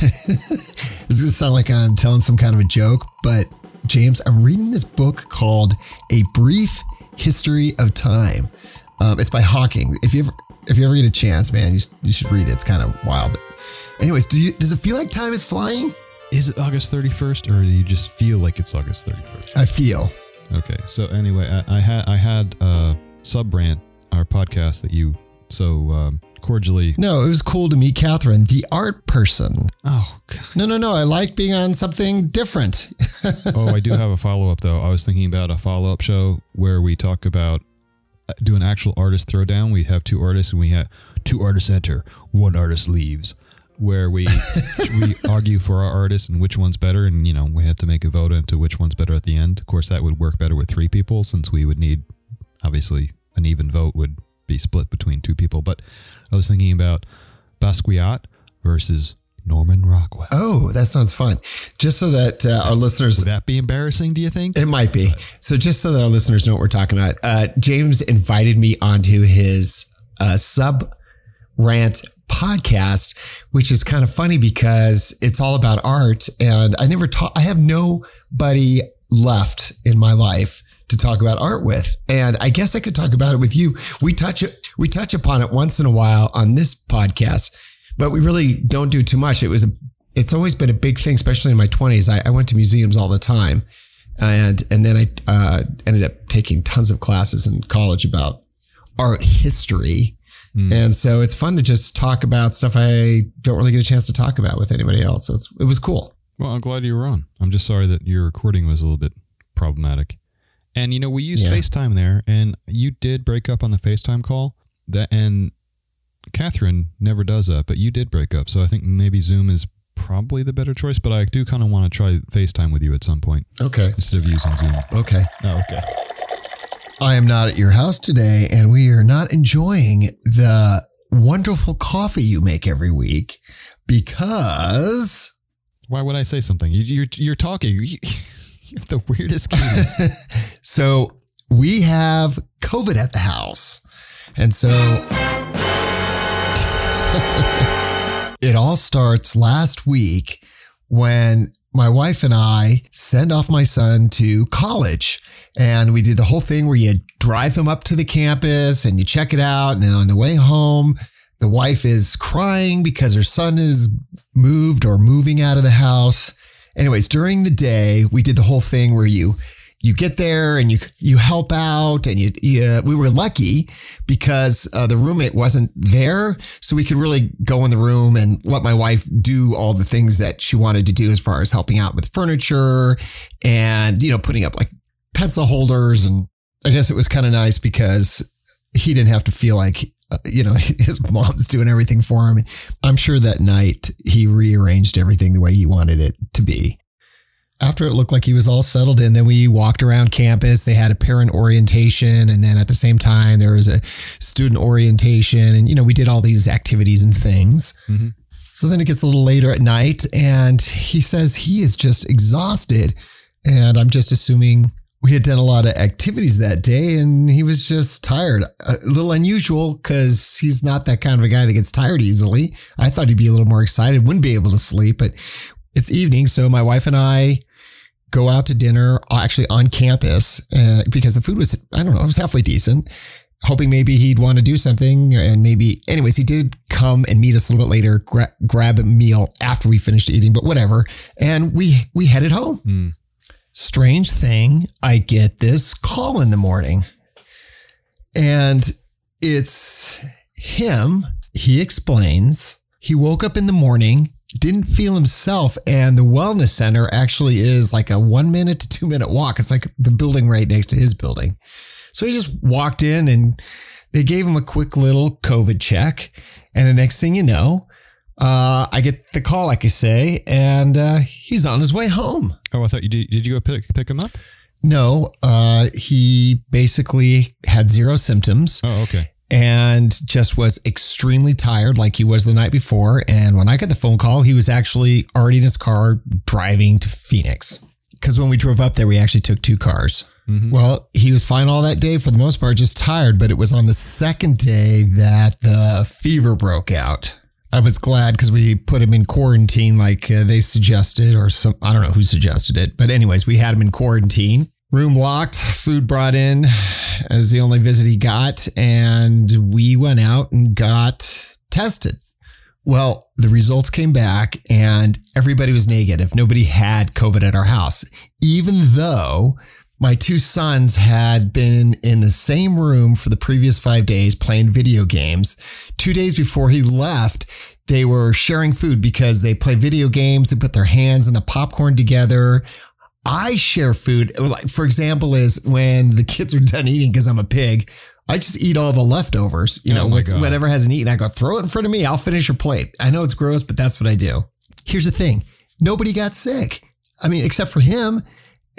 this is gonna sound like I'm telling some kind of a joke, but James, I'm reading this book called A Brief History of Time. Um, it's by Hawking. If you ever if you ever get a chance, man, you, you should read it. It's kind of wild. But anyways, do you, does it feel like time is flying? Is it August 31st, or do you just feel like it's August 31st? I feel. Okay, so anyway, I, I had I had uh, Subrant, our podcast that you so um, cordially. No, it was cool to meet Catherine, the art person. Oh, God. No, no, no. I like being on something different. oh, I do have a follow up though. I was thinking about a follow up show where we talk about uh, do an actual artist throwdown. We have two artists, and we have two artists enter, one artist leaves. Where we we argue for our artists and which one's better, and you know we have to make a vote into which one's better at the end. Of course, that would work better with three people, since we would need obviously an even vote would be split between two people. But I was thinking about Basquiat versus Norman Rockwell. Oh, that sounds fun. Just so that uh, our listeners. Would that be embarrassing, do you think? It might be. So, just so that our listeners know what we're talking about, uh, James invited me onto his uh, sub rant podcast, which is kind of funny because it's all about art. And I never talk, I have nobody left in my life to talk about art with. And I guess I could talk about it with you. We touch it, we touch upon it once in a while on this podcast, but we really don't do too much. It was a, it's always been a big thing, especially in my twenties. I, I, went to museums all the time. And, and then I uh, ended up taking tons of classes in college about art history. Mm. And so it's fun to just talk about stuff I don't really get a chance to talk about with anybody else. So it's, it was cool. Well, I'm glad you were on. I'm just sorry that your recording was a little bit problematic. And you know, we used yeah. FaceTime there, and you did break up on the FaceTime call. That and Catherine never does that, but you did break up. So I think maybe Zoom is probably the better choice. But I do kind of want to try FaceTime with you at some point. Okay. Instead of using Zoom. Okay. Oh, okay. I am not at your house today, and we are not enjoying the wonderful coffee you make every week because. Why would I say something? You, you're you're talking. You're the weirdest so we have COVID at the house. And so it all starts last week when my wife and I send off my son to college. And we did the whole thing where you drive him up to the campus and you check it out. And then on the way home, the wife is crying because her son is moved or moving out of the house anyways, during the day, we did the whole thing where you you get there and you you help out and you, you we were lucky because uh, the roommate wasn't there so we could really go in the room and let my wife do all the things that she wanted to do as far as helping out with furniture and you know putting up like pencil holders and I guess it was kind of nice because he didn't have to feel like uh, you know, his mom's doing everything for him. I'm sure that night he rearranged everything the way he wanted it to be. After it looked like he was all settled in, then we walked around campus. They had a parent orientation. And then at the same time, there was a student orientation. And, you know, we did all these activities and things. Mm-hmm. So then it gets a little later at night. And he says he is just exhausted. And I'm just assuming we had done a lot of activities that day and he was just tired. A little unusual because he's not that kind of a guy that gets tired easily. I thought he'd be a little more excited, wouldn't be able to sleep, but it's evening. So my wife and I go out to dinner uh, actually on campus uh, because the food was, I don't know, it was halfway decent. Hoping maybe he'd want to do something and maybe, anyways, he did come and meet us a little bit later, gra- grab a meal after we finished eating, but whatever. And we, we headed home. Mm. Strange thing, I get this call in the morning and it's him. He explains he woke up in the morning, didn't feel himself, and the wellness center actually is like a one minute to two minute walk. It's like the building right next to his building. So he just walked in and they gave him a quick little COVID check. And the next thing you know, uh, I get the call, like I say, and uh, he's on his way home. Oh, I thought you did. Did you go pick, pick him up? No, uh, he basically had zero symptoms. Oh, okay. And just was extremely tired, like he was the night before. And when I got the phone call, he was actually already in his car driving to Phoenix. Because when we drove up there, we actually took two cars. Well, he was fine all that day for the most part, just tired. But it was on the second day that the fever broke out. I was glad because we put him in quarantine like uh, they suggested, or some, I don't know who suggested it. But, anyways, we had him in quarantine. Room locked, food brought in as the only visit he got. And we went out and got tested. Well, the results came back and everybody was negative. Nobody had COVID at our house, even though my two sons had been in the same room for the previous five days playing video games. Two days before he left, they were sharing food because they play video games. They put their hands in the popcorn together. I share food. Like, for example, is when the kids are done eating because I'm a pig. I just eat all the leftovers, you know, Oh what's- whatever hasn't eaten. I go throw it in front of me. I'll finish your plate. I know it's gross, but that's what I do. Here's the thing: nobody got sick. I mean, except for him.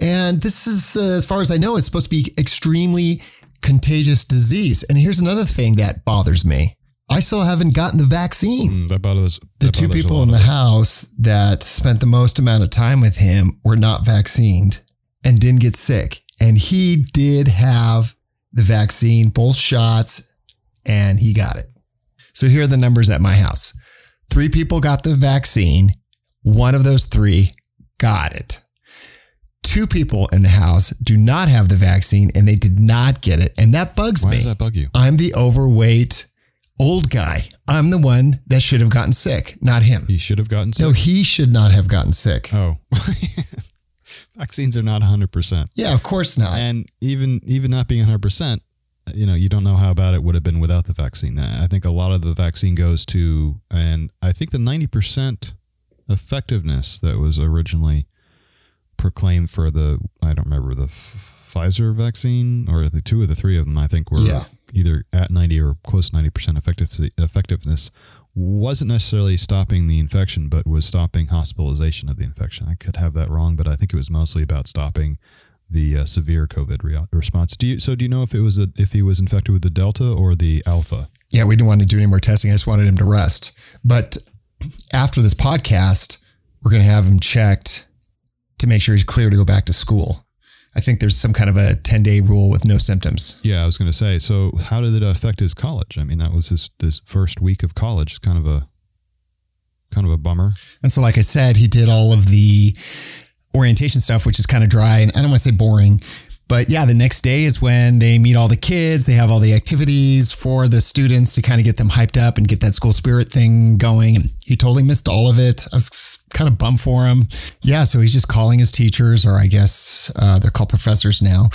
And this is, uh, as far as I know, is supposed to be extremely contagious disease. And here's another thing that bothers me: I still haven't gotten the vaccine. Mm, that bothers The two bothers people in the us. house that spent the most amount of time with him were not vaccinated and didn't get sick. And he did have the vaccine, both shots, and he got it. So here are the numbers at my house three people got the vaccine, one of those three got it. Two people in the house do not have the vaccine and they did not get it. And that bugs Why me. does that bug you? I'm the overweight old guy. I'm the one that should have gotten sick, not him. He should have gotten sick. No, he should not have gotten sick. Oh, vaccines are not 100%. Yeah, of course not. And even even not being 100%, you know, you don't know how bad it would have been without the vaccine. I think a lot of the vaccine goes to, and I think the 90% effectiveness that was originally proclaimed for the, I don't remember, the F- Pfizer vaccine or the two or the three of them, I think were Yeah. either at 90 or close to 90% effective, effectiveness wasn't necessarily stopping the infection, but was stopping hospitalization of the infection. I could have that wrong, but I think it was mostly about stopping the uh, severe COVID rea- response. Do you, so do you know if it was a, if he was infected with the Delta or the Alpha? yeah, we didn't want to do any more testing. I just wanted him to rest. But after this podcast, we're going to have him checked to make sure he's clear to go back to school. I think there's some kind of a 10 day rule with no symptoms. Yeah, I was going to say. So how did it affect his college? I mean, that was his this first week of college. It's kind of a kind of a bummer. And so, like I said, he did all of the orientation stuff, which is kind of dry and I don't want to say boring. But yeah, the next day is when they meet all the kids. They have all the activities for the students to kind of get them hyped up and get that school spirit thing going. And he totally missed all of it. I was kind of bum for him. Yeah, so he's just calling his teachers, or I guess uh, they're called professors now.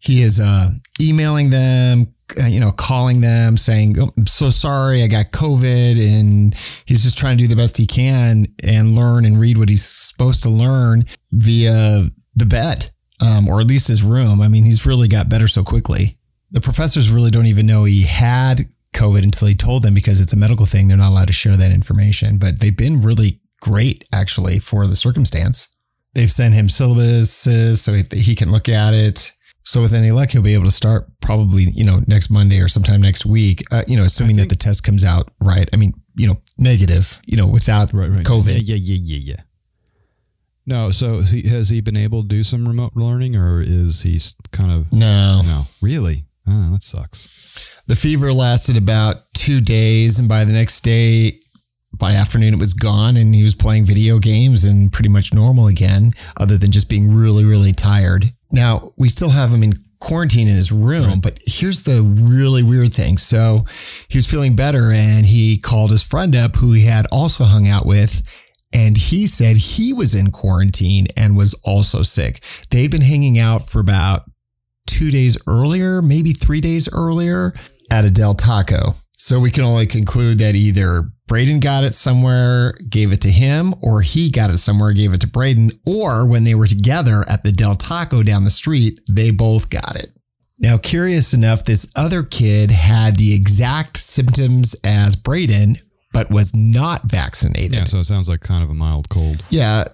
He is uh, emailing them, uh, you know, calling them, saying, oh, "I'm so sorry, I got COVID," and he's just trying to do the best he can and learn and read what he's supposed to learn via the bed, um, or at least his room. I mean, he's really got better so quickly. The professors really don't even know he had COVID until he told them because it's a medical thing. They're not allowed to share that information, but they've been really great actually for the circumstance. They've sent him syllabuses so he- he can look at it. So with any luck, he'll be able to start probably, you know, next Monday or sometime next week, uh, you know, assuming that the test comes out right. I mean, you know, negative, you know, without COVID. Yeah, yeah, yeah, yeah, yeah. No, so has he, has he been able to do some remote learning, or is he kind of No. no? Really? Ah, that sucks. The fever lasted about two days, and by the next day, by afternoon, it was gone, and he was playing video games and pretty much normal again, other than just being really, really tired. Now, we still have him in quarantine in his room, but here's the really weird thing. So he was feeling better, and he called his friend up who he had also hung out with. And he said he was in quarantine and was also sick. They'd been hanging out for about two days earlier, maybe three days earlier at a Del Taco. So we can only conclude that either Braden got it somewhere, gave it to him, or he got it somewhere, gave it to Braden, or when they were together at the Del Taco down the street, they both got it. Now, curious enough, this other kid had the exact symptoms as Braden, but was not vaccinated. Yeah, so it sounds like kind of a mild cold. Yeah.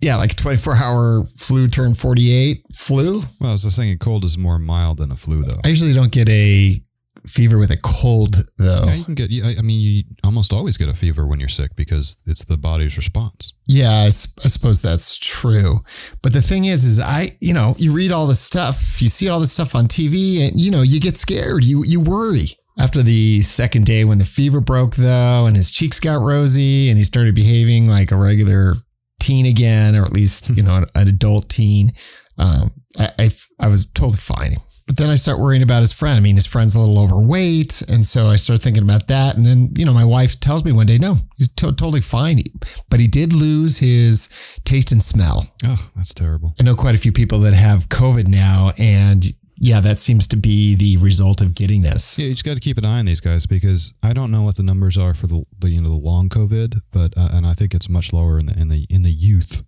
Yeah, like a 24 hour flu turned 48 flu. Well, I was just thinking cold is more mild than a flu, though. I usually don't get a fever with a cold though. Yeah, you can get. I I mean, you almost always get a fever when you're sick because it's the body's response. Yeah, I suppose that's true. But the thing is, is I, you know, you read all this stuff, you see all this stuff on TV, and you know, you get scared, you you worry. After the second day, when the fever broke, though, and his cheeks got rosy, and he started behaving like a regular teen again, or at least you know, an, an adult teen, um, I, I I was totally fine. But then I start worrying about his friend. I mean, his friend's a little overweight. And so I start thinking about that. And then, you know, my wife tells me one day, no, he's to- totally fine. But he did lose his taste and smell. Oh, that's terrible. I know quite a few people that have COVID now. And yeah, that seems to be the result of getting this. Yeah, you just got to keep an eye on these guys because I don't know what the numbers are for the, the you know the long COVID, but uh, and I think it's much lower in the in the in the youth.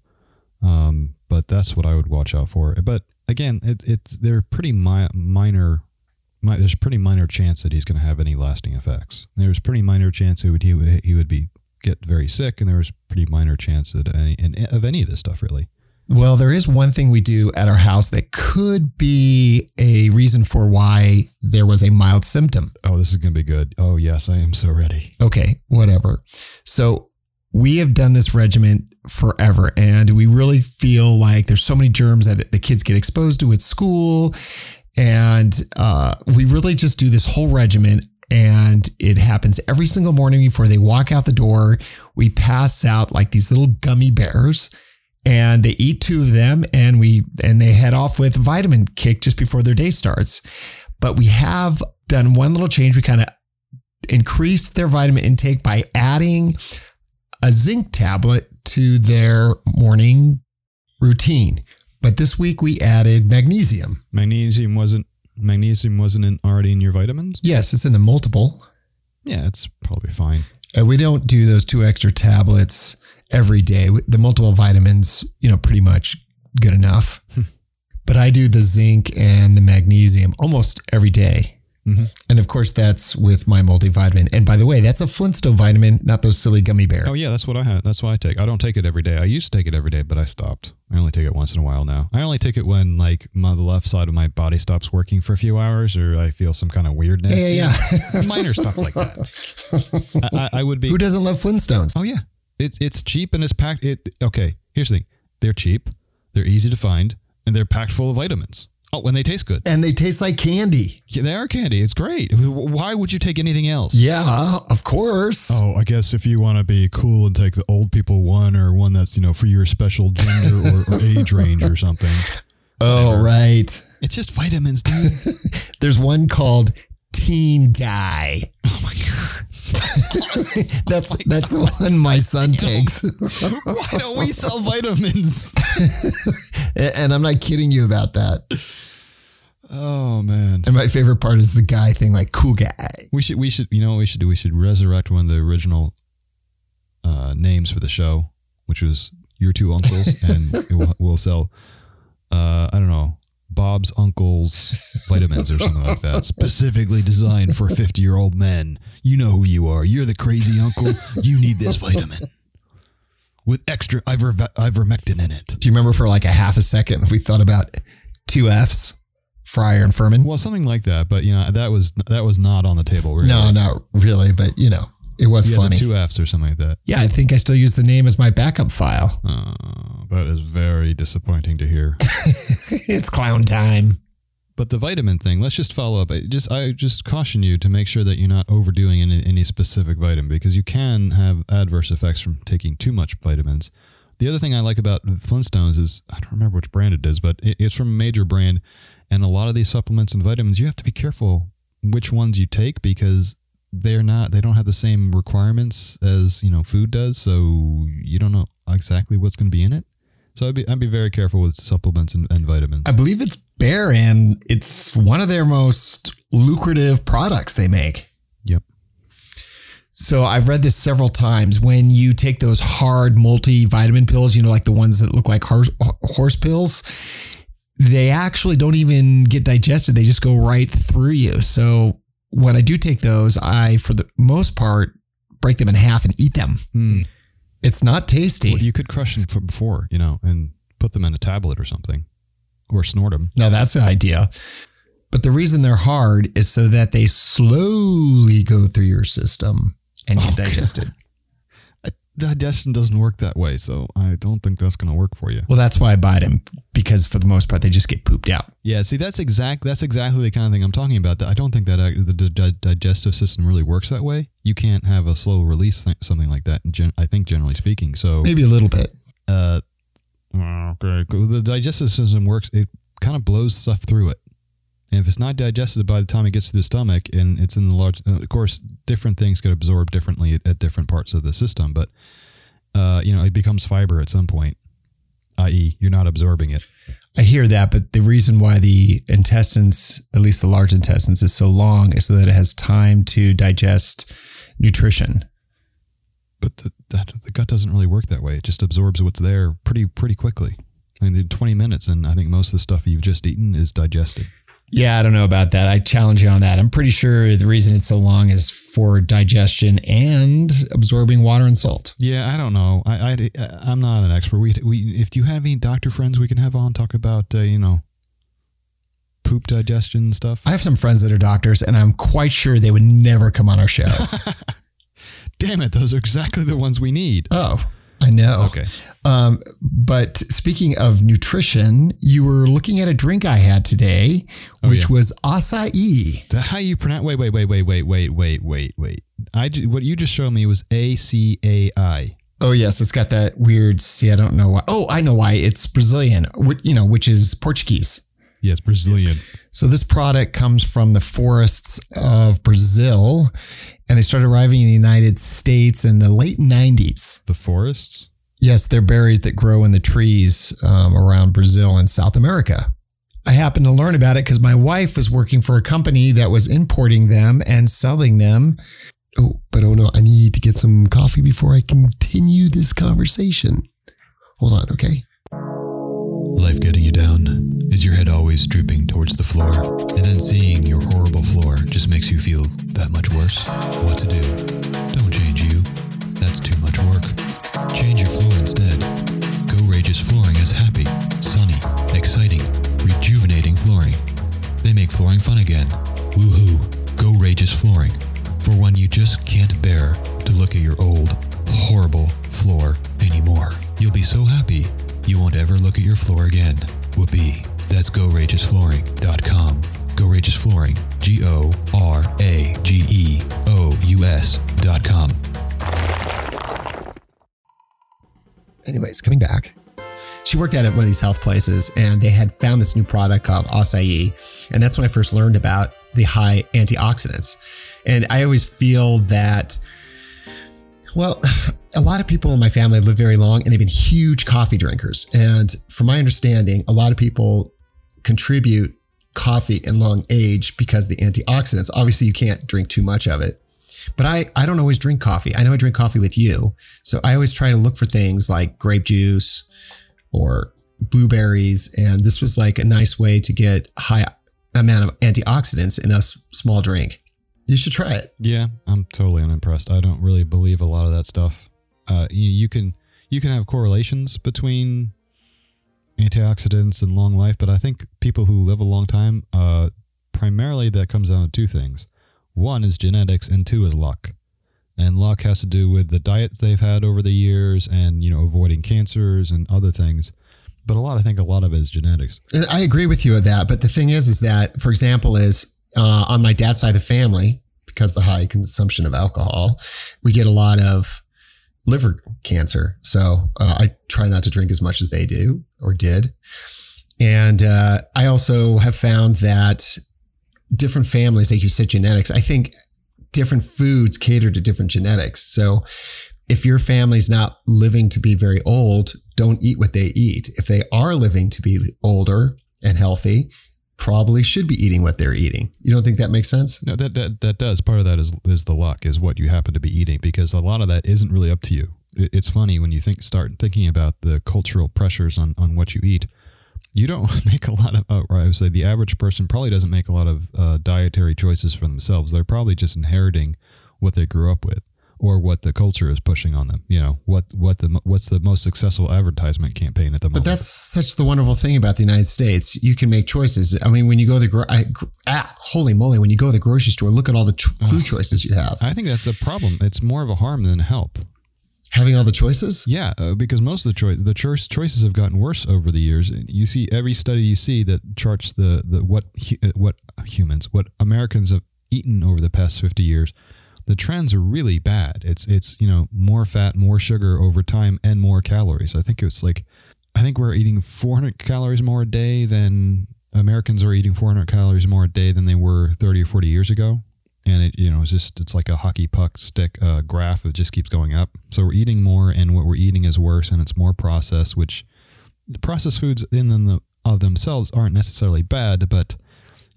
Um, but that's what I would watch out for. But again, it, it's they're pretty mi- minor. Mi- there's a pretty minor chance that he's going to have any lasting effects. There's pretty minor chance it would he would, he would be get very sick, and there was pretty minor chance that any and of any of this stuff really. Well, there is one thing we do at our house that could be a reason for why there was a mild symptom. Oh, this is going to be good. Oh yes, I am so ready. Okay, whatever. So we have done this regimen forever, and we really feel like there's so many germs that the kids get exposed to at school, and uh, we really just do this whole regimen. And it happens every single morning before they walk out the door. We pass out like these little gummy bears and they eat two of them and we and they head off with vitamin kick just before their day starts but we have done one little change we kind of increased their vitamin intake by adding a zinc tablet to their morning routine but this week we added magnesium Magnesium wasn't magnesium wasn't in, already in your vitamins. yes it's in the multiple Yeah, it's probably fine. Uh, we don't do those two extra tablets every day. The multiple vitamins, you know, pretty much good enough. but I do the zinc and the magnesium almost every day. Mhm. And of course, that's with my multivitamin. And by the way, that's a Flintstone vitamin, not those silly gummy bears. Oh yeah, that's what I have. That's what I take. I don't take it every day. I used to take it every day, but I stopped. I only take it once in a while now. I only take it when like my the left side of my body stops working for a few hours, or I feel some kind of weirdness. yeah, yeah, yeah. minor stuff like that. I, I, I would be. Who doesn't love Flintstones? Oh yeah, it's it's cheap and it's packed. It okay. Here's the thing: they're cheap, they're easy to find, and they're packed full of vitamins. Oh, and they taste good. And they taste like candy. Yeah, they are candy. It's great. Why would you take anything else? Yeah, of course. Oh, I guess if you want to be cool and take the old people one or one that's, you know, for your special gender or, or age range or something. oh, right. It's just vitamins, dude. There's one called Teen Guy. oh my God. That's that's the one my son takes. Why don't we sell vitamins? and I'm not kidding you about that. Oh man. And my favorite part is the guy thing, like cool guy. We should we should you know what we should do? We should resurrect one of the original uh, names for the show, which was your two uncles, and we'll, we'll sell uh, I don't know, Bob's uncles vitamins or something like that. Specifically designed for 50 year old men. You know who you are. You're the crazy uncle. You need this vitamin. With extra iver- ivermectin in it. Do you remember for like a half a second we thought about two F's, Fryer and Furman? Well, something like that, but you know that was that was not on the table. Really. No, not really, but you know, it was yeah, the funny. two Fs or something like that. yeah, I think I still use the name as my backup file. Oh, that is very disappointing to hear. it's clown time. But the vitamin thing, let's just follow up. I just I just caution you to make sure that you're not overdoing any, any specific vitamin because you can have adverse effects from taking too much vitamins. The other thing I like about Flintstones is I don't remember which brand it is, but it, it's from a major brand, and a lot of these supplements and vitamins you have to be careful which ones you take because they're not they don't have the same requirements as you know food does, so you don't know exactly what's going to be in it. So I'd be I'd be very careful with supplements and, and vitamins. I believe it's Bayer, and it's one of their most lucrative products they make. Yep. So I've read this several times. When you take those hard multivitamin pills, you know, like the ones that look like horse, horse pills, they actually don't even get digested. They just go right through you. So when I do take those, I, for the most part, break them in half and eat them. Hmm. It's not tasty. Well, you could crush them before, you know, and put them in a tablet or something, or snort them. no, that's the idea. But the reason they're hard is so that they slowly go through your system and get digested. Digestion doesn't work that way, so I don't think that's going to work for you. Well, that's why I buy them because for the most part they just get pooped out. Yeah, see, that's exact. That's exactly the kind of thing I'm talking about. That I don't think that uh, the di- digestive system really works that way. You can't have a slow release th- something like that. Gen- I think generally speaking. So Maybe a little bit. uh, okay, the digestive system works. It kind of blows stuff through it. And if it's not digested by the time it gets to the stomach and it's in the large, uh, of course, different things get absorbed differently at, at different parts of the system. But uh, you know, it becomes fiber at some point, i.e., you're not absorbing it. I hear that, but the reason why the intestines, at least the large intestines, is so long is so that it has time to digest nutrition. but the, the gut doesn't really work that way. It just absorbs what's there pretty pretty quickly. I mean, in 20 minutes, and I think most of the stuff you've just eaten is digested. Yeah, I don't know about that. I challenge you on that. I'm pretty sure the reason it's so long is for digestion and absorbing water and salt. Yeah, I don't know. I, I I'm not an expert. We we if you have any doctor friends we can have on talk about uh, you know poop digestion stuff. I have some friends that are doctors, and I'm quite sure they would never come on our show. Damn it, those are exactly the ones we need. oh, I know. Okay. Um, but speaking of nutrition, you were looking at a drink I had today, which yeah. was acai. Is that how you pronounce? Wait, wait, wait, wait, wait, wait, wait, wait, wait. I what you just showed me was A C A I. Oh yes, it's got that weird. See, I don't know why. Oh, I know why. It's Brazilian, you know, which is Portuguese. Yes, Brazilian. So this product comes from the forests of Brazil, and they started arriving in the United States in the late '90s. The forests. Yes, they're berries that grow in the trees um, around Brazil and South America. I happened to learn about it because my wife was working for a company that was importing them and selling them. Oh, but oh no, I need to get some coffee before I continue this conversation. Hold on, okay? Life getting you down? Is your head always drooping towards the floor? And then seeing your horrible floor just makes you feel that much worse? What to do? Don't change you. That's too much work. Change your floor instead. Go Rageous Flooring is happy, sunny, exciting, rejuvenating flooring. They make flooring fun again. Woohoo! Go Rageous Flooring. For one you just can't bear to look at your old, horrible floor anymore. You'll be so happy you won't ever look at your floor again. Whoopee. That's GoRageousFlooring.com. Go Rageous Flooring. G O R A G E O U S dot com. anyways, coming back. She worked at one of these health places and they had found this new product called acai. And that's when I first learned about the high antioxidants. And I always feel that, well, a lot of people in my family live very long and they've been huge coffee drinkers. And from my understanding, a lot of people contribute coffee in long age because the antioxidants. Obviously, you can't drink too much of it. But I, I don't always drink coffee. I know I drink coffee with you. So I always try to look for things like grape juice or blueberries. And this was like a nice way to get high amount of antioxidants in a small drink. You should try it. Yeah, I'm totally unimpressed. I don't really believe a lot of that stuff. Uh, you, you can you can have correlations between antioxidants and long life, but I think people who live a long time, uh, primarily that comes down to two things. One is genetics, and two is luck. And luck has to do with the diet they've had over the years, and you know avoiding cancers and other things. But a lot, I think, a lot of it is genetics. And I agree with you with that. But the thing is, is that, for example, is uh, on my dad's side of the family, because the high consumption of alcohol, we get a lot of liver cancer. So uh, I try not to drink as much as they do or did. And uh, I also have found that different families, like you said, genetics, I think different foods cater to different genetics. So if your family's not living to be very old, don't eat what they eat. If they are living to be older and healthy, probably should be eating what they're eating. You don't think that makes sense? No, that, that that does. Part of that is is the luck, is what you happen to be eating, because a lot of that isn't really up to you. It's funny when you think start thinking about the cultural pressures on on what you eat. You don't make a lot of, or I would say, the average person probably doesn't make a lot of uh, dietary choices for themselves. They're probably just inheriting what they grew up with, or what the culture is pushing on them. You know, what what the what's the most successful advertisement campaign at the moment? But that's such the wonderful thing about the United States. You can make choices. I mean, when you go to the gro- I, ah, holy moly, when you go to the grocery store, look at all the tr- food choices you have. I think that's a problem. It's more of a harm than a help. Having all the choices. Yeah, uh, because most of the choice the choice choices have gotten worse over the years. You see every study you see that charts the the what hu- uh, what humans what Americans have eaten over the past fifty years. The trends are really bad. It's it's you know more fat, more sugar over time, and more calories. I think it's like I think we're eating 400 calories more a day than Americans are eating 400 calories more a day than they were 30 or 40 years ago. And it, you know, it's just, it's like a hockey puck stick uh, graph. It just keeps going up. So we're eating more and what we're eating is worse and it's more processed, which processed foods in and the, of themselves aren't necessarily bad, but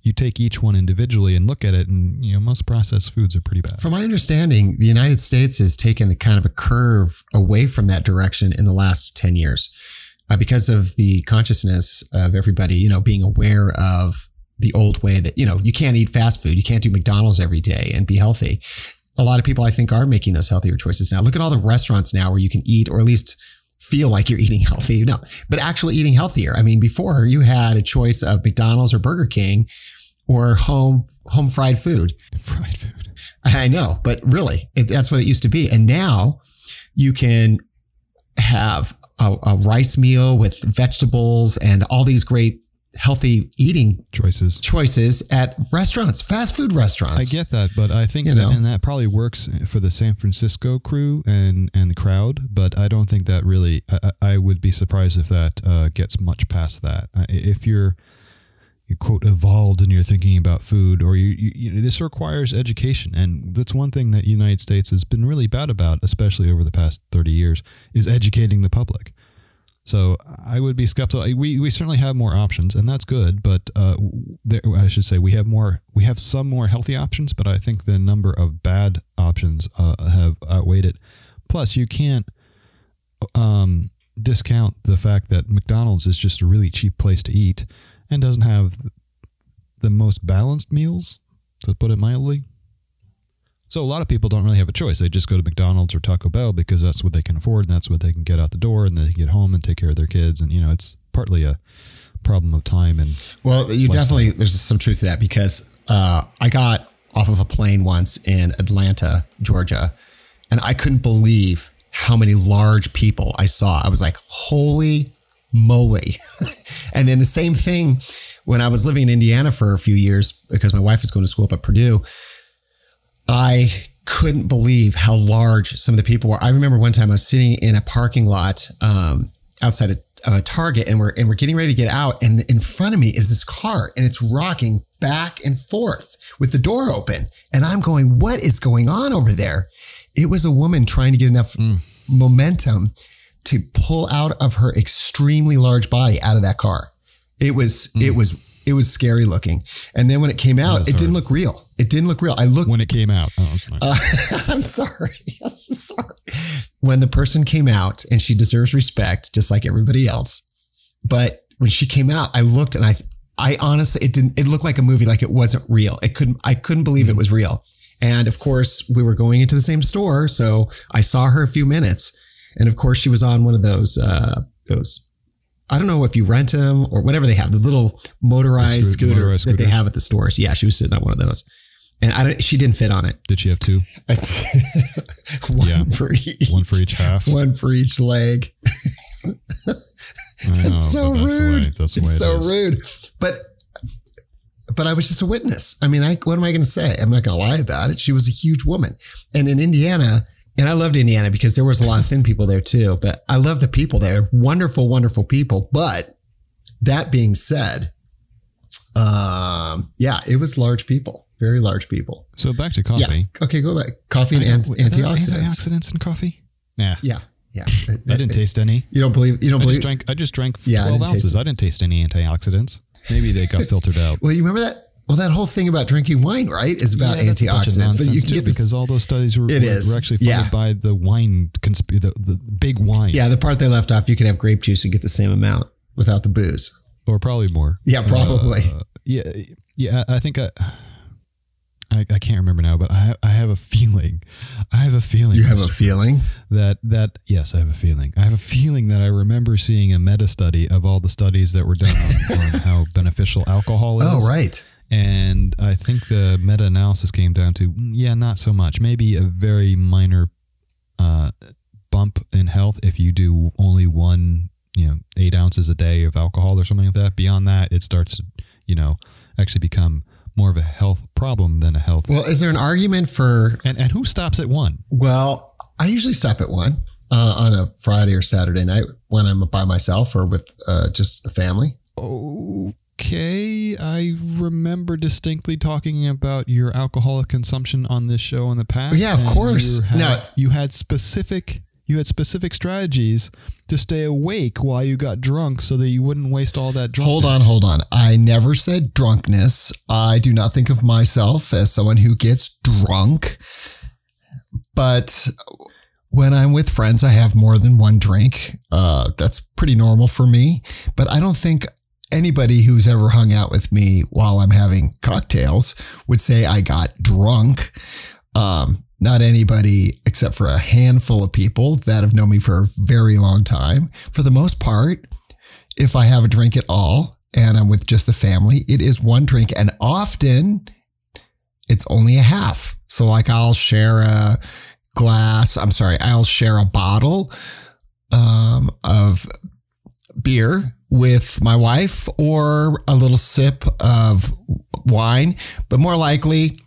you take each one individually and look at it and, you know, most processed foods are pretty bad. From my understanding, the United States has taken a kind of a curve away from that direction in the last 10 years uh, because of the consciousness of everybody, you know, being aware of the old way that, you know, you can't eat fast food. You can't do McDonald's every day and be healthy. A lot of people, I think, are making those healthier choices now. Look at all the restaurants now where you can eat or at least feel like you're eating healthy. No, but actually eating healthier. I mean, before you had a choice of McDonald's or Burger King or home, home fried food. Fried food. I know, but really, it, that's what it used to be. And now you can have a, a rice meal with vegetables and all these great healthy eating Choices. choices at restaurants, fast food restaurants I get that, but I think You that, know. and that probably works for the San Francisco crew and and the crowd. But I don't think that really. I, I would be surprised if that uh, gets much past that. Uh, If you're you quote evolved in you're thinking about food, or you, you, you this requires education, and that's one thing that United States has been really bad about, especially over the past thirty years, is educating the public. So I would be skeptical. We, we certainly have more options, and that's good. But uh, there, I should say we have more. We have some more healthy options, but I think the number of bad options uh, have outweighed it. Plus, you can't um, discount the fact that McDonald's is just a really cheap place to eat and doesn't have the most balanced meals, to put it mildly. So a lot of people don't really have a choice. They just go to McDonald's or Taco Bell because that's what they can afford and that's what they can get out the door and they can get home and take care of their kids. And you know, it's partly a problem of time and Well, you lifestyle. definitely there's some truth to that because uh, I got off of a plane once in Atlanta, Georgia, and I couldn't believe how many large people I saw. I was like, "Holy moly!" and then the same thing when I was living in Indiana for a few years because my wife was going to school up at Purdue. I couldn't believe how large some of the people were. I remember one time I was sitting in a parking lot um, outside of uh, Target, and we're and we're getting ready to get out, and in front of me is this car, and it's rocking back and forth with the door open, and I'm going, "What is going on over there?" It was a woman trying to get enough momentum to pull out of her extremely large body out of that car. It was it was it was scary looking, and then when it came out, it didn't look real. It didn't look real. I looked when it came out. Oh, I'm sorry. uh, I'm sorry. I'm so sorry. When the person came out, and she deserves respect, just like everybody else. But when she came out, I looked and I, I honestly, it didn't. It looked like a movie, like it wasn't real. It couldn't. I couldn't believe it was real. And of course, we were going into the same store, so I saw her a few minutes, and of course, she was on one of those, uh, those. I don't know if you rent them or whatever they have, the little motorized The scoo- scooter motorized that they have at the stores. Yeah, she was sitting on one of those, and I don't, she didn't fit on it. Did she have two? one Yeah. for each. One for each half. One for each leg. that's know, so but that's rude. way- that's it's it so is. rude. But but I was just a witness. I mean, I, what am I going to say? I'm not going to lie about it. She was a huge woman, and in Indiana, and I loved Indiana because there was a lot of thin people there too. But I love the people there. Wonderful, wonderful people. But that being said, um, yeah, it was large people, very large people. So back to coffee. Yeah. Okay, go back. Coffee and I ant- antioxidants. Antioxidants in coffee? Yeah. Yeah, yeah. I didn't taste any. You don't believe? You don't I believe? just drank. I just drank Yeah, I twelve didn't taste ounces. I didn't taste any antioxidants. Maybe they got filtered out. Well, you remember that? Well, that whole thing about drinking wine, right, is about Yeah, that's a bunch of antioxidants. But you can too, get this because all those studies were, It were, is. were actually funded Yeah. by the wine consp- the, the big wine. Yeah, the part they left off, you can have grape juice and get the same amount without the booze. or probably more. Yeah, probably. Uh, yeah, yeah. I think I, I, I can't remember now, but I have, I have a feeling. I have a feeling. You have a feeling? that that yes, I have a feeling. I have a feeling that I remember seeing a meta study of all the studies that were done on, on how beneficial alcohol is. Oh, right. And I think the meta analysis came down to mm, yeah, not so much. Maybe a very minor uh, bump in health if you do only one, you know, eight ounces a day of alcohol or something like that. Beyond that, it starts, to, you know, actually become more of a health problem than a health. Well, is there an argument for? And and who stops at one? Well, I usually stop at one uh, on a Friday or Saturday night when I'm by myself or with uh, just the family. Okay, I remember distinctly talking about your alcoholic consumption on this show in the past. Yeah, of course. You had, Now- you had specific you had specific strategies to stay awake while you got drunk, so that you wouldn't waste all that drunkenness. Hold on, hold on. I never said drunkenness. I do not think of myself as someone who gets drunk. But when I'm with friends, I have more than one drink. Uh, that's pretty normal for me. But I don't think anybody who's ever hung out with me while I'm having cocktails would say I got drunk. Um, not anybody except for a handful of people that have known me for a very long time. For the most part, if I have a drink at all and I'm with just the family, it is one drink. And often it's only a half. So, like, I'll share a glass, I'm sorry, I'll share a bottle um, of beer with my wife or a little sip of wine, but more likely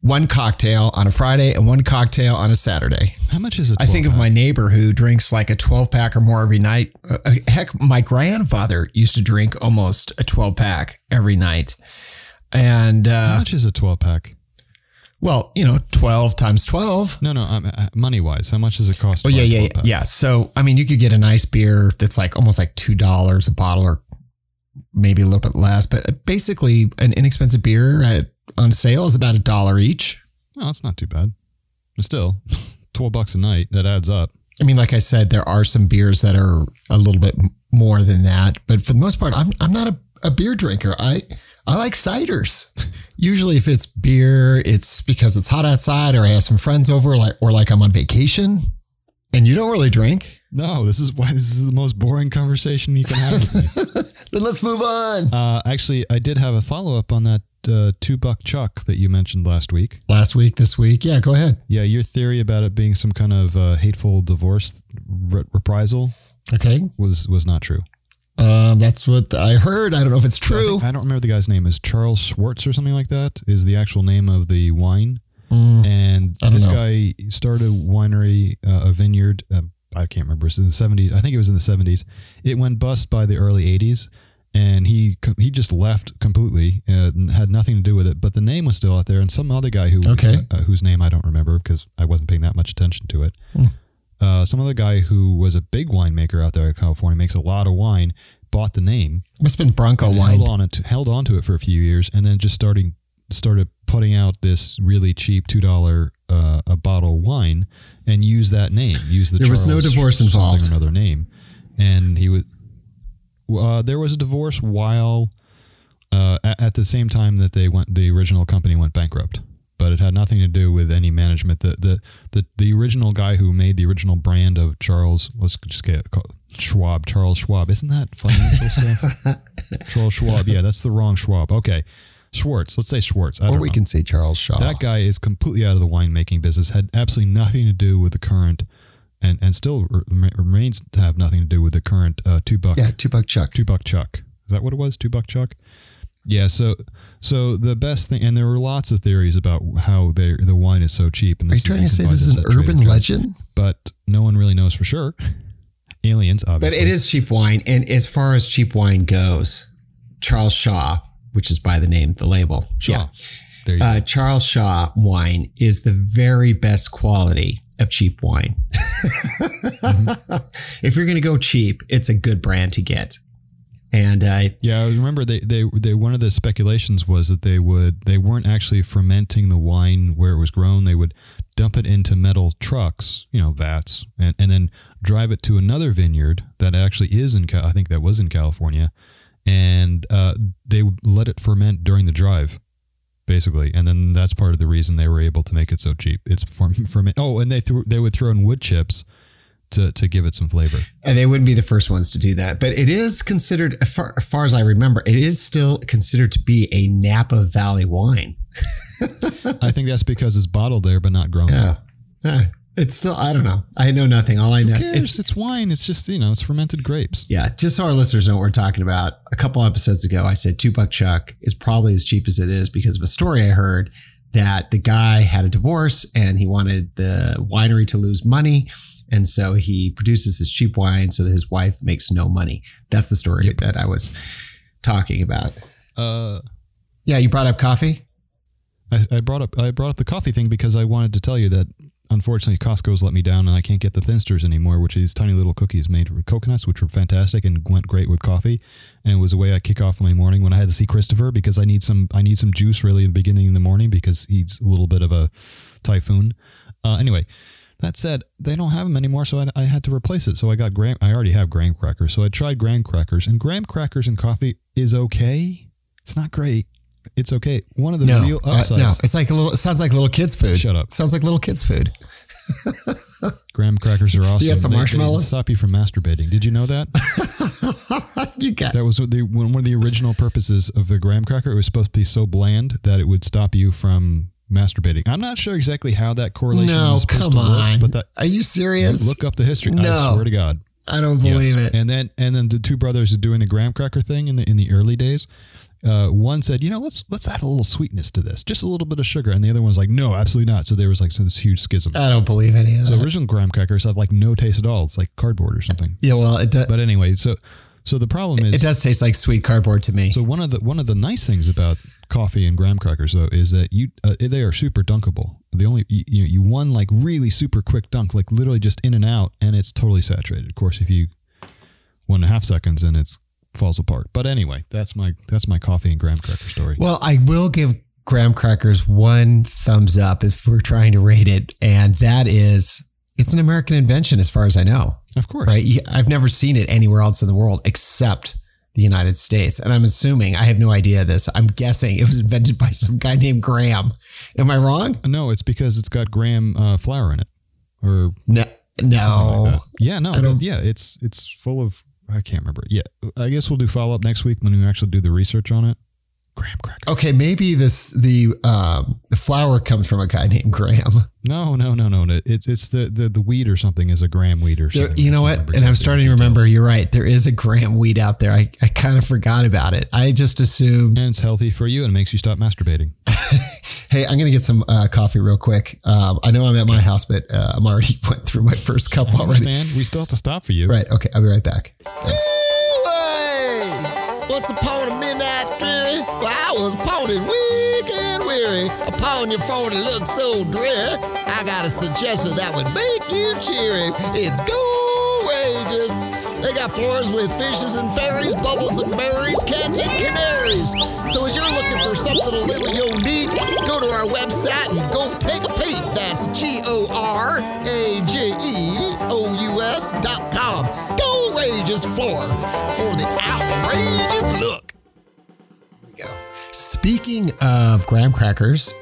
one cocktail on a Friday and one cocktail on a Saturday. How much is it? I think of my neighbor who drinks like a 12 pack or more every night. Uh, heck, my grandfather used to drink almost a 12 pack every night. And, How uh, much is a twelve pack? Well, you know, 12 times 12. No, no, um, money wise, how much does it cost? Oh, to yeah, yeah, yeah. So, I mean, you could get a nice beer that's like almost like $2 a bottle or maybe a little bit less, but basically an inexpensive beer at, on sale is about a dollar each. No, that's not too bad. But still, twelve bucks a night. That adds up. I mean, like I said, there are some beers that are a little bit more than that, but for the most part, I'm I'm not a, a beer drinker. I I like ciders. Usually, if it's beer, it's because it's hot outside, or I have some friends over, like or like I'm on vacation, and you don't really drink. No, this is why this is the most boring conversation you can have with me. Then let's move on. Uh, actually, I did have a follow up on that uh, two buck chuck that you mentioned last week. Last week, this week, yeah, go ahead. Yeah, your theory about it being some kind of uh, hateful divorce re- reprisal Okay, was was not true. Um, that's what I heard. I don't know if it's I, true. think- I don't remember the guy's name. Is Charles Schwartz or something like that? Is the actual name of the wine? Mm, And this know. guy started a winery, uh, a vineyard. Uh, I can't remember. It's in the seventies. I think it was in the seventies. It went bust by the early eighties, and he he just left completely. Uh, and had nothing to do with it. But the name was still out there, and some other guy who Okay. uh, whose name I don't remember because I wasn't paying that much attention to it. Hmm. Uh, some other guy who was a big winemaker out there in California makes a lot of wine. Bought the name, must have been Bronco wine. held on it, held on to it for a few years, and then just starting started putting out this really cheap two dollar uh, a bottle wine, and use that name. Use the There was no divorce involved. Another name, and he was. Uh, there was a divorce while uh, at, at the same time that they went. The original company went bankrupt, but it had nothing to do with any management. The the the, the original guy who made the original brand of Charles, let's just get it called Schwab, Charles Schwab. Isn't that financial stuff? Charles Schwab. Yeah, that's the wrong Schwab. Okay. Schwartz. Let's say Schwartz. I Or we know. can say Charles Shaw. That guy is completely out of the winemaking business. Had absolutely nothing to do with the current, and and still re- remains to have nothing to do with the current uh, two buck yeah, two buck chuck. two buck chuck. Is that what it was? Two buck chuck. Yeah. So so the best thing, and there were lots of theories about how they the wine is so cheap. And Are you trying to say this is an urban legend? But no one really knows for sure. Aliens, obviously. But it is cheap wine. And as far as cheap wine goes, Charles Shaw, which is by the name, the label. Shaw. There you go. Uh, Charles Shaw wine is the very best quality of cheap wine. if you're going to go cheap, it's a good brand to get. And uh, Yeah, I remember they, they they one of the speculations was that they would they weren't actually fermenting the wine where it was grown. They would dump it into metal trucks, you know, vats, and, and then drive it to another vineyard that actually is in I think that was in California, and uh, they would let it ferment during the drive, basically, and then that's part of the reason they were able to make it so cheap. It's from from oh, and they threw they would throw in wood chips to to give it some flavor. And they wouldn't be the first ones to do that. But it is considered, as far, as far as I remember, it is still considered to be a Napa Valley wine. I think that's because it's bottled there but not grown. Yeah. Yeah. It's still, I don't know. I know nothing. All I know, it's, It's, wine. It's just you know it's fermented grapes. yeah, just so our listeners know what we're talking about. A couple episodes ago, I said two buck chuck is probably as cheap as it is because of a story I heard that the guy had a divorce and he wanted the winery to lose money. And so he produces this cheap wine so that his wife makes no money. That's the story that I was talking about. Uh, Yeah, you brought up coffee. I, I brought up I brought up the coffee thing because I wanted to tell you that unfortunately Costco's let me down and I can't get the thinsters anymore, which are these tiny little cookies made with coconuts, which were fantastic and went great with coffee. And it was a way I kick off my morning when I had to see Christopher because I need some I need some juice really in the beginning in the morning because he's a little bit of a typhoon. Uh, anyway, that said, they don't have them anymore, so I, I had to replace it. So I got graham. I already have graham crackers, so I tried graham crackers, and graham crackers and coffee is okay. It's not great. It's okay. One of the No, real uh, no, it's like a little. It sounds like little kids' food. Shut up. Sounds like little kids' food. Graham crackers are awesome. You got some They- they marshmallows? stop you from masturbating. Did you know that? you got that was the, one of the original purposes of the graham cracker. It was supposed to be so bland that it would stop you from masturbating. I'm not sure exactly how that correlation no. is supposed Come to work, on. but that Are you serious? look up the history. I No. swear to God. I don't believe Yes. it. And then and then the two brothers are doing the graham cracker thing in the in the early days. Uh, one said, you know, let's let's add a little sweetness to this, just a little bit of sugar, and the other one was like, no, absolutely not. So there was like some, this huge schism. I don't believe any of So that. original graham crackers have like no taste at all. It's like cardboard or something. yeah, well, it does. But anyway, so so the problem is It does taste like sweet cardboard to me. so one of the one of the nice things about coffee and graham crackers though is that you uh, they are super dunkable. The only you, you you one like really super quick dunk, like literally just in and out, and it's totally saturated. Of course, if you one and a half seconds and it's falls apart. But anyway, that's my that's my coffee and graham cracker story. Well, I will give graham crackers one thumbs up if we're trying to rate it, and that is it's an American invention as far as I know. of course, Right? I've never seen it anywhere else in the world except the United States, and I'm assuming I have no idea this. I'm guessing it was invented by some guy named Graham. Am I wrong? No, it's because it's got graham uh, flour in it, or No, no. like yeah, no, yeah, it's it's full of. I can't remember. Yeah, I guess we'll do follow up next week when we actually do the research on it. Graham crackers. Okay, maybe this the um, the flour comes from a guy named Graham. No, no, no, no. no. It's it's the the, the weed or something is a Graham weed or There, something. you know what? And I'm starting to remember. details. You're right. There is a Graham weed out there. I, I kind of forgot about it. I just assumed. And it's healthy for you and it makes you stop masturbating. Hey, I'm gonna get some uh, coffee real quick. Um, I know I'm at my house, but uh, I'm already went through my first cup I already. understand. We still have to stop for you. Right. Okay. I'll be right back. Thanks. Once upon a midnight dreary, well, I was pounding weak and weary. Upon your it looks so dreary. I got a suggestion that would make you cheery. It's Go-Rageous. They got floors with fishes and fairies, bubbles and berries, cats and canaries. So as you're looking for something a little unique, go to our website and go take a peek. That's G-O-R-A-G-E-O-U-S dot com. Go-Rageous floor for the outrageous look. go. Speaking of graham crackers,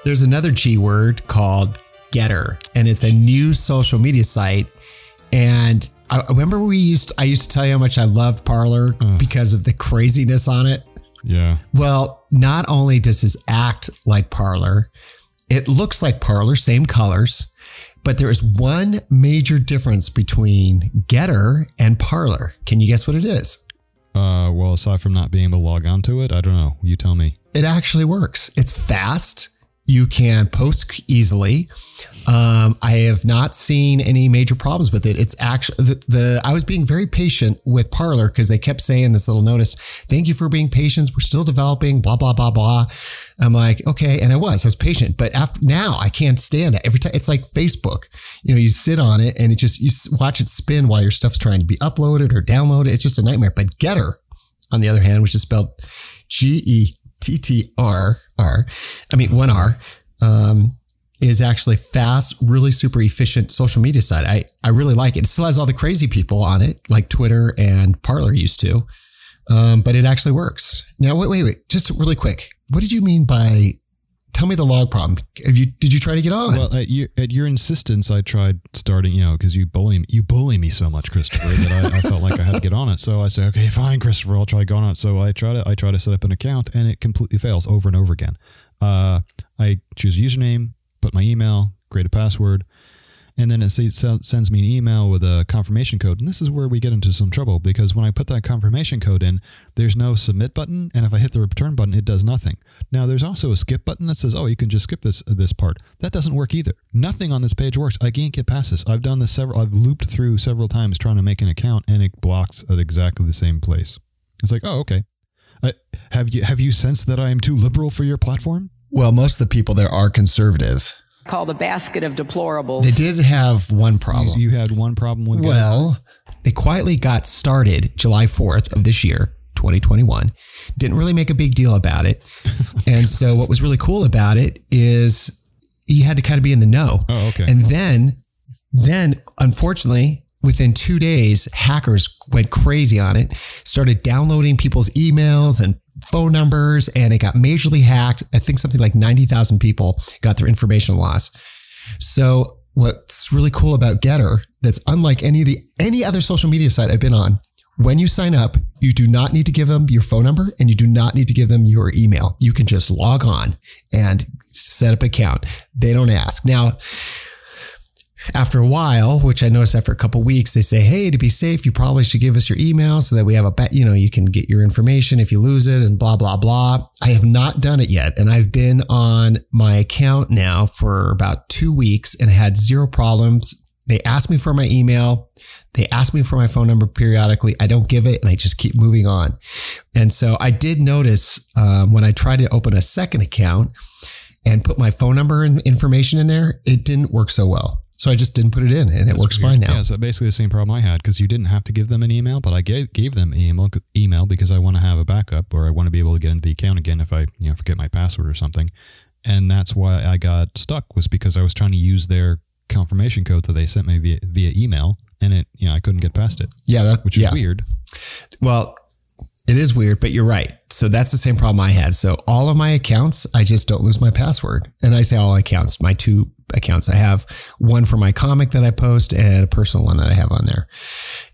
there's another G word called GETTR, and it's a new social media site. And I remember we used I used to tell you how much I love Parler mm. because of the craziness on it. Yeah. Well, not only does this act like Parler, it looks like Parler, same colors, but there is one major difference between GETTR and Parler. Can you guess what it is? Uh, well, aside from not being able to log on to it, I don't know. You tell me. it actually works. It's fast. You can post easily. Um, I have not seen any major problems with it. It's actually the, the I was being very patient with Parler because they kept saying this little notice. Thank you for being patient. We're still developing. Blah blah blah blah. I'm like okay, and I was. I was patient, but after now I can't stand it. Every time it's like Facebook. You know, you sit on it and it just you watch it spin while your stuff's trying to be uploaded or downloaded. It's just a nightmare. But GETTR, on the other hand, which is spelled G E T T R R, I mean, one R, um, is actually fast, really super efficient social media site. I, I really like it. It still has all the crazy people on it, like Twitter and Parler used to, um, but it actually works. Now, wait, wait, wait, just really quick. what did you mean by? Tell me the log problem. Have you did you try to get on? Well, at your, at your insistence, I tried starting, you know, because you bully me, you bully me so much, Christopher, that I, I felt like I had to get on it. So I said, okay, fine, Christopher, I'll try going on. So I try to I try to set up an account, and it completely fails over and over again. Uh, I choose a username, put my email, create a password, and then it sends me an email with a confirmation code. And this is where we get into some trouble because when I put that confirmation code in, there's no submit button, and if I hit the return button, it does nothing. Now there's also a skip button that says, "Oh, you can just skip this this part." That doesn't work either. Nothing on this page works. I can't get past this. I've done this several. I've looped through several times trying to make an account, and it blocks at exactly the same place. It's like, oh, okay. Uh, have you have you sensed that I am too liberal for your platform? well, most of the people there are conservative. Called the basket of deplorables. They did have one problem. You, you had one problem with. Get- Well, they quietly got started July 4th of this year, 2021. Didn't really make a big deal about it. and so what was really cool about it is you had to kind of be in the know. Oh, okay. And then then unfortunately, within 2 days, hackers went crazy on it, started downloading people's emails and phone numbers and it got majorly hacked. I think something like 90,000 people got their information lost. So what's really cool about GETTR that's unlike any of the any other social media site I've been on, when you sign up, you do not need to give them your phone number and you do not need to give them your email. You can just log on and set up an account. They don't ask. Now, after a while, which I noticed after a couple weeks, they say, "Hey, to be safe, you probably should give us your email so that we have a bet. You know, you can get your information if you lose it, and blah blah blah." I have not done it yet, and I've been on my account now for about two weeks and had zero problems. They ask me for my email. They ask me for my phone number periodically. I don't give it, and I just keep moving on. And so I did notice um, when I tried to open a second account and put my phone number and information in there, it didn't work so well. So I just didn't put it in, and it works fine now. Yeah, so basically the same problem I had because you didn't have to give them an email, but I gave, gave them an email, email because I want to have a backup or I want to be able to get into the account again if I you know forget my password or something. And that's why I got stuck was because I was trying to use their confirmation code that they sent me via, via email, and it you know I couldn't get past it, Yeah, that, which is yeah. weird. Well, it is weird, but you're right. So that's the same problem I had. So all of my accounts, I just don't lose my password. And I say all accounts, my two accounts. I have one for my comic that I post and a personal one that I have on there.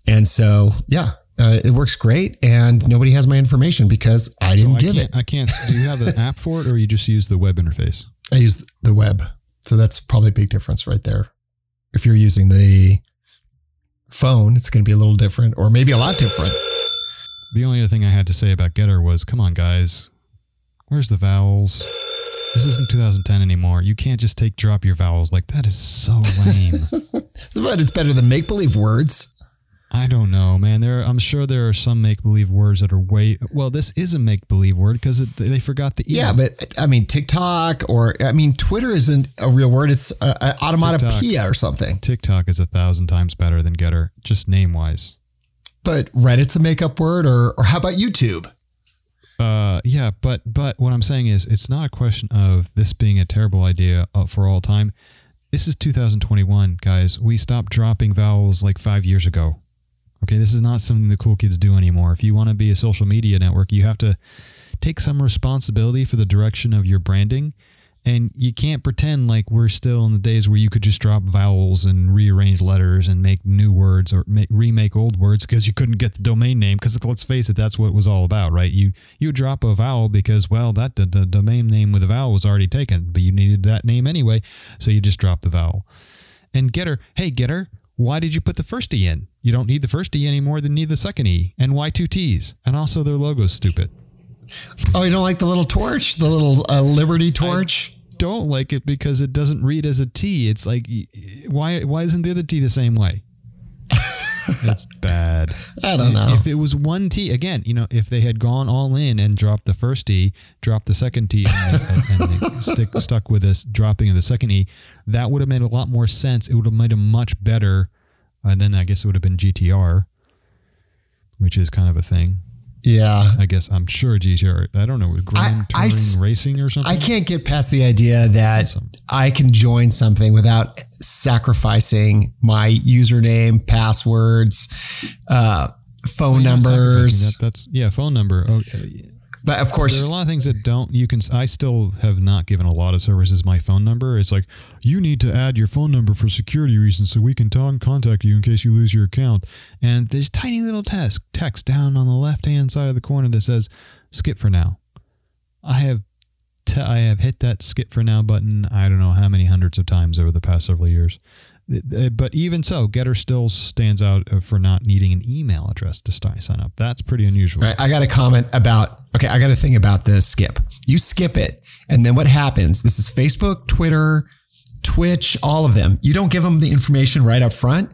And so, yeah, uh, it works great. And nobody has my information because I didn't I give it. I can't. Do you have an app for it, or you just use the web interface? I use the web. So that's probably a big difference right there. If you're using the phone, it's going to be a little different or maybe a lot different. The only other thing I had to say about GETTR was, come on, guys, where's the vowels? This isn't 2010 anymore. You can't just take drop your vowels. Like that is so lame. But it's better than make believe words. I don't know, man. There, I'm sure there are some make believe words that are way. Well, this is a make believe word because they forgot the e. Yeah, but I mean, TikTok or I mean, Twitter isn't a real word. It's uh, uh, a, a automatopoeia or something. TikTok is a thousand times better than GETTR, just name wise. But Reddit's a makeup word, or or how about YouTube? Uh, yeah, but but what I'm saying is, it's not a question of this being a terrible idea uh, for all time. This is 2021, guys. We stopped dropping vowels like five years ago. Okay, this is not something the cool kids do anymore. If you want to be a social media network, you have to take some responsibility for the direction of your branding. And you can't pretend like we're still in the days where you could just drop vowels and rearrange letters and make new words or make, remake old words because you couldn't get the domain name. Because let's face it, that's what it was all about, right? You you drop a vowel because well, that the, the domain name with a vowel was already taken, but you needed that name anyway, so you just drop the vowel. And GETTR, hey GETTR, why did you put the first E in? You don't need the first E anymore than need the second E. And why two T's? And also their logo's stupid. Oh, you don't like the little torch, the little uh, Liberty torch? Don't like it because it doesn't read as a T. It's like why why isn't the other T the same way? That's bad. I don't know. If it was one T, again, you know, if they had gone all in and dropped the first T, dropped the second T, and, and, and they stick, stuck with this dropping of the second E, that would have made a lot more sense. It would have made a much better, and then I guess it would have been GTR, which is kind of a thing. Yeah. I guess I'm sure GTR. I don't know, Grand I Touring s- Racing or something. I can't get past the idea that Awesome. I can join something without sacrificing my username, passwords, uh, phone You're not sacrificing numbers. That, that's yeah, phone number. Okay. But of course, There are a lot of things that don't. You can. I still have not given a lot of services my phone number. It's like you need to add your phone number for security reasons, so we can ta- contact you in case you lose your account. And there's tiny little text text down on the left hand side of the corner that says "skip for now." I have. I have hit that skip for now button. I don't know how many hundreds of times over the past several years. Uh, But even so, GETTR still stands out uh, for not needing an email address to sign up. That's pretty unusual. Right. I got a comment about, okay, I got a thing about the skip. You skip it. And then what happens? This is Facebook, Twitter, Twitch, all of them. You don't give them the information right up front.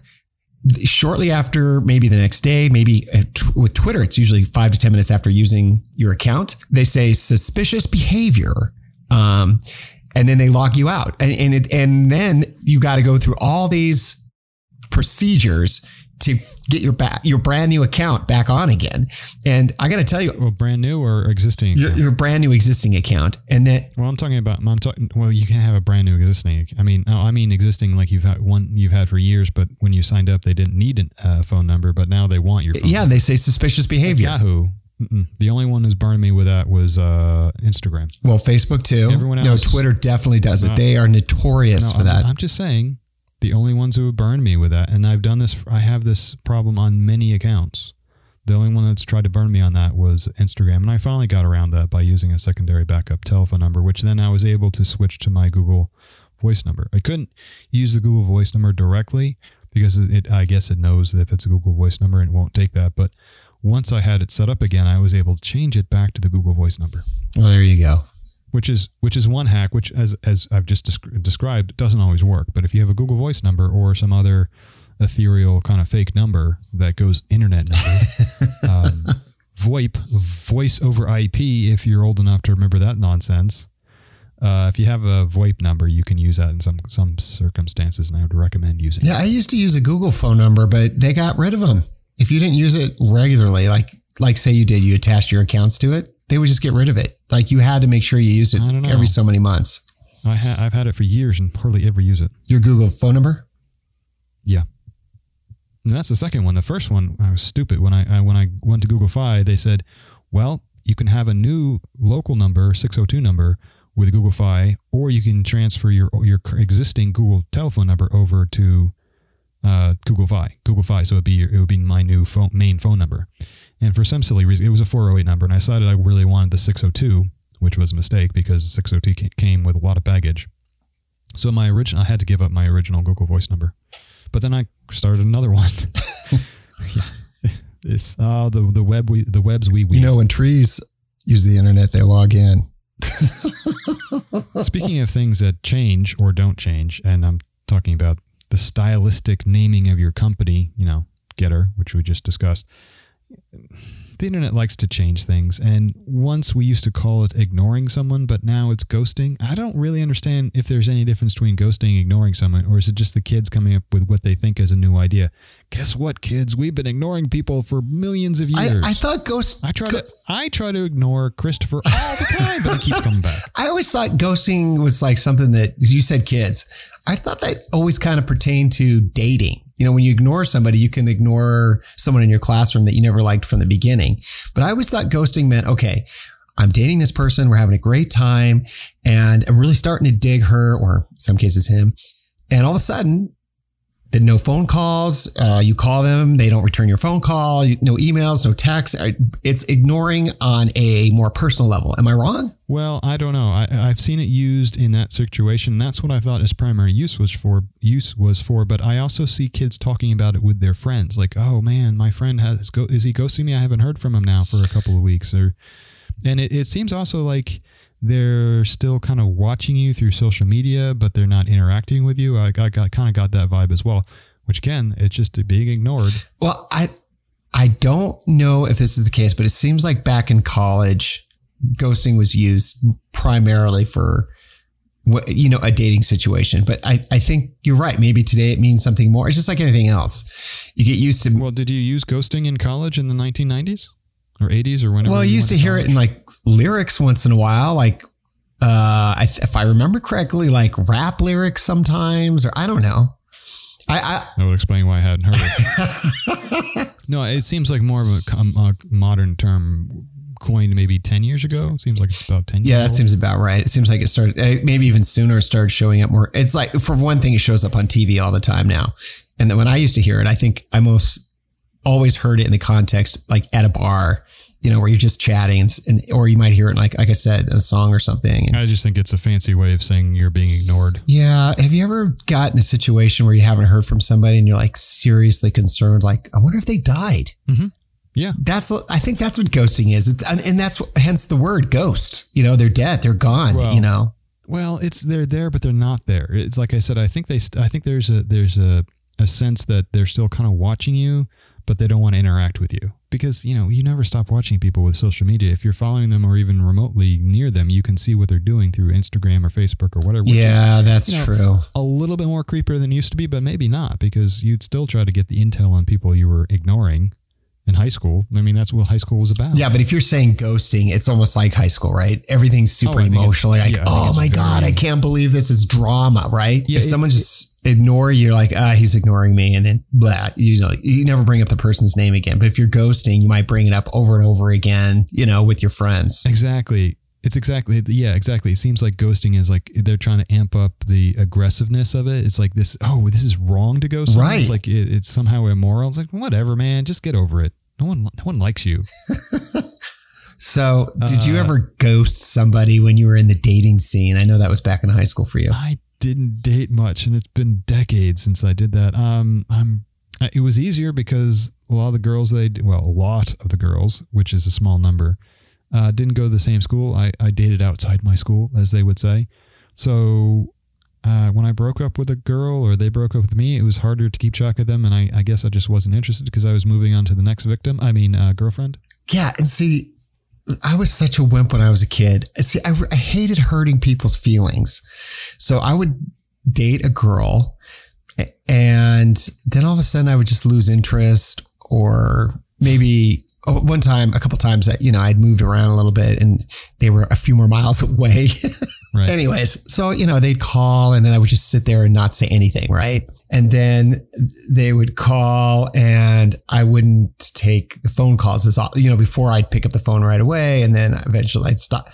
Shortly after, maybe the next day, maybe uh, with Twitter, it's usually five to 10 minutes after using your account. They say suspicious behavior. Um, and then they log you out. And, and, it, and then you got to go through all these procedures to get your back your brand new account back on again. And I got to tell you, Well, brand new or existing? your, your brand new existing account, and then Well, I'm talking about. I'm talking. Well, you can have a brand new existing. I mean, no, I mean existing like you've had one you've had for years, but when you signed up, they didn't need a uh, phone number, but now they want your phone. yeah, they say suspicious behavior. Yahoo. Mm-mm. The only one who's burned me with that was uh, Instagram. Well, Facebook too. Everyone no, Twitter definitely does it. They are notorious No, for that. I'm just saying the only ones who have burned me with that, and I've done this. I have this problem on many accounts. The only one that's tried to burn me on that was Instagram, and I finally got around that by using a secondary backup telephone number, which then I was able to switch to my Google Voice number. I couldn't use the Google Voice number directly because it. I guess it knows that if it's a Google Voice number and it won't take that, but once I had it set up again, I was able to change it back to the Google Voice number well, there you go. which is which is one hack which as as I've just desc- described doesn't always work but if you have a Google Voice number or some other ethereal kind of fake number that goes internet number um, VoIP voice over IP if you're old enough to remember that nonsense uh, if you have a VoIP number you can use that in some some circumstances and I would recommend using it Yeah, I used to use a Google phone number, but they got rid of them. If you didn't use it regularly, like like say you did, you attached your accounts to it, they would just get rid of it. Like you had to make sure you used it I don't know. every so many months. I ha- I've had it for years and hardly ever use it Your Google phone number? Yeah. And that's the second one. The first one, I was stupid. When I, I when I went to Google Fi, they said, "Well, you can have a new local number, 602 number with Google Fi, or you can transfer your your existing Google telephone number over to uh, Google Fi. Google Fi, so it'd be it would be my new phone, main phone number. And for some silly reason, it was a 408 number, and I decided I really wanted the 602, which was a mistake because the 602 came with a lot of baggage. So my original, I had to give up my original Google Voice number, but then I started another one. yeah. It's uh, the the web we the webs we weave. You know, when trees use the internet, they log in. Speaking of things that change or don't change, and I'm talking about the stylistic naming of your company, you know, GETTR, which we just discussed. The internet likes to change things, and once we used to call it ignoring someone, but now it's ghosting. I don't really understand if there's any difference between ghosting and ignoring someone, or is it just the kids coming up with what they think is a new idea? Guess what, kids? We've been ignoring people for millions of years. I thought ghost. I try to I try to ignore Christopher all the time, but he keeps coming back. I always thought ghosting was like something that you said kids. I thought that always kind of pertained to dating. You know, when you ignore somebody, you can ignore someone in your classroom that you never liked from the beginning. But I always thought ghosting meant, okay, I'm dating this person, we're having a great time, and I'm really starting to dig her, or some cases him. And all of a sudden, then no phone calls. Uh, you call them, they don't return your phone call. No emails, no texts. It's ignoring on a more personal level. Am I wrong? Well, I don't know. I, I've seen it used in that situation. That's what I thought its primary use was for. Use was for, but I also see kids talking about it with their friends. Like, oh man, my friend has go. Is he ghosting me? I haven't heard from him now for a couple of weeks. Or, and it, it seems also like they're still kind of watching you through social media, but they're not interacting with you. I, I got kind of got that vibe as well. Which again, it's just being ignored. Well, I I don't know if this is the case, but it seems like back in college, ghosting was used primarily for what you know a dating situation. But I I think you're right. Maybe today it means something more. It's just like anything else. You get used to. Well, did you use ghosting in college in the 1990s or 80s or whenever? Well, I used to went hear it in like lyrics once in a while, like uh, I, if I remember correctly, like rap lyrics sometimes, or I don't know. I, I would explain why I hadn't heard it. no, it seems like more of a, com- a modern term coined maybe 10 years ago. Seems like it's about 10 Yeah, that old. seems about right. It seems like it started, eh, maybe even sooner, it started showing up more. It's like, for one thing, it shows up on TV all the time now. And then when I used to hear it, I think I most always heard it in the context, like at a bar, you know, where you're just chatting and, and or you might hear it, like, like I said, in a song or something. And I just think it's a fancy way of saying you're being ignored. yeah. Have you ever gotten a situation where you haven't heard from somebody and you're like seriously concerned? Like, I wonder if they died. Mm-hmm. Yeah. That's, I think that's what ghosting is. It's, and- and that's hence the word ghost. You know, they're dead, they're gone, Well, you know? Well, it's they're there, but they're not there. It's like I said. I think they. I think there's a there's a a sense that they're still kind of watching you, but they don't want to interact with you because you know you never stop watching people with social media. If you're following them or even remotely near them, you can see what they're doing through Instagram or Facebook or whatever. which is Yeah, that's you know, true. a little bit more creepier than used to be, but maybe not because you'd still try to get the intel on people you were ignoring in high school. I mean, that's what high school was about. Yeah, but if you're saying ghosting, it's almost like high school, right? Everything's super Oh, emotional. Like, yeah, oh my God, I can't believe this is drama, right? Yeah, if it- someone just ignore you, you're like, ah, he's ignoring me. And then blah, you know, you never bring up the person's name again. But if you're ghosting, you might bring it up over and over again, you know, with your friends. Exactly. It's exactly yeah, exactly. It seems like ghosting is like they're trying to amp up the aggressiveness of it. It's like this. Oh, this is wrong to ghost. Right. It's like it, it's somehow immoral. It's like whatever, man. Just get over it. No one, no one likes you. So did you Uh, ever ghost somebody when you were in the dating scene? I know that was back in high school for you. I didn't date much, and it's been decades since I did that. Um, I'm. It was easier because a lot of the girls they well, a lot of the girls, which is a small number, uh, didn't go to the same school. I, I dated outside my school, as they would say. So uh, when I broke up with a girl or they broke up with me, it was harder to keep track of them, and I, I guess I just wasn't interested because I was moving on to the next victim. I mean, uh, girlfriend. Yeah, and see, I was such a wimp when I was a kid. See, I, I hated hurting people's feelings, so I would date a girl, and then all of a sudden I would just lose interest, or maybe Oh, one time, a couple times, that you know, I'd moved around a little bit, and they were a few more miles away. Right. Anyways, so you know, they'd call and then I would just sit there and not say anything, right? And then they would call and I wouldn't take the phone calls as you know, before I'd pick up the phone right away and then eventually I'd stop.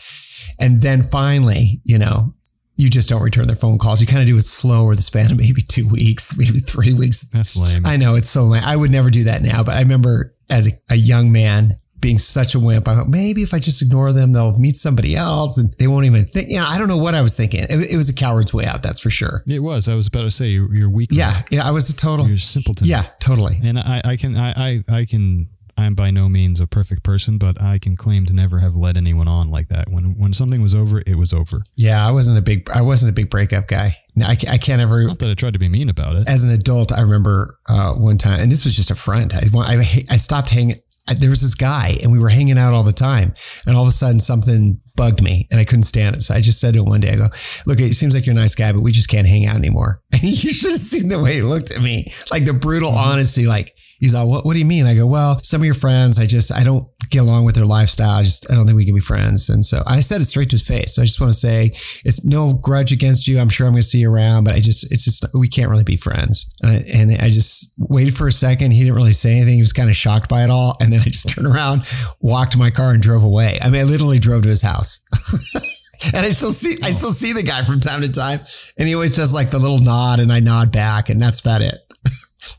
And then finally, you know, you just don't return their phone calls. You kind of do it slow over the span of maybe two weeks, maybe three weeks. That's lame. I know it's so lame. I would never do that now, but I remember as a, a young man being such a wimp. I thought maybe if I just ignore them, they'll meet somebody else and they won't even think. You know, I don't know what I was thinking. It, it was a coward's way out, that's for sure. it was. I was about to say you're, you're weak. Yeah, yeah, I was a total. You're simpleton. Yeah, totally. And I, I can, I, I, I can. I'm by no means a perfect person, but I can claim to never have led anyone on like that. When when something was over, it was over. Yeah, I wasn't a big. I wasn't a big breakup guy. I, I can't ever. Not that I tried to be mean about it. As an adult, I remember uh, one time, and this was just a friend. I I, I stopped hanging. I, there was this guy, and we were hanging out all the time. And all of a sudden, something bugged me, and I couldn't stand it. So I just said to him one day, "I go, look, it seems like you're a nice guy, but we just can't hang out anymore." And you should have seen the way he looked at me, like the brutal honesty, like. He's all, what, what do you mean? I go, well, some of your friends, I just, I don't get along with their lifestyle. I just, I don't think we can be friends. And so I said it straight to his face. So I just want to say it's no grudge against you. I'm sure I'm going to see you around, but I just, it's just, we can't really be friends. And I, and I just waited for a second. He didn't really say anything. He was kind of shocked by it all. And then I just turned around, walked to my car and drove away. I mean, I literally drove to his house. And I still see, I still see the guy from time to time, and he always does like the little nod, and I nod back, and that's about it.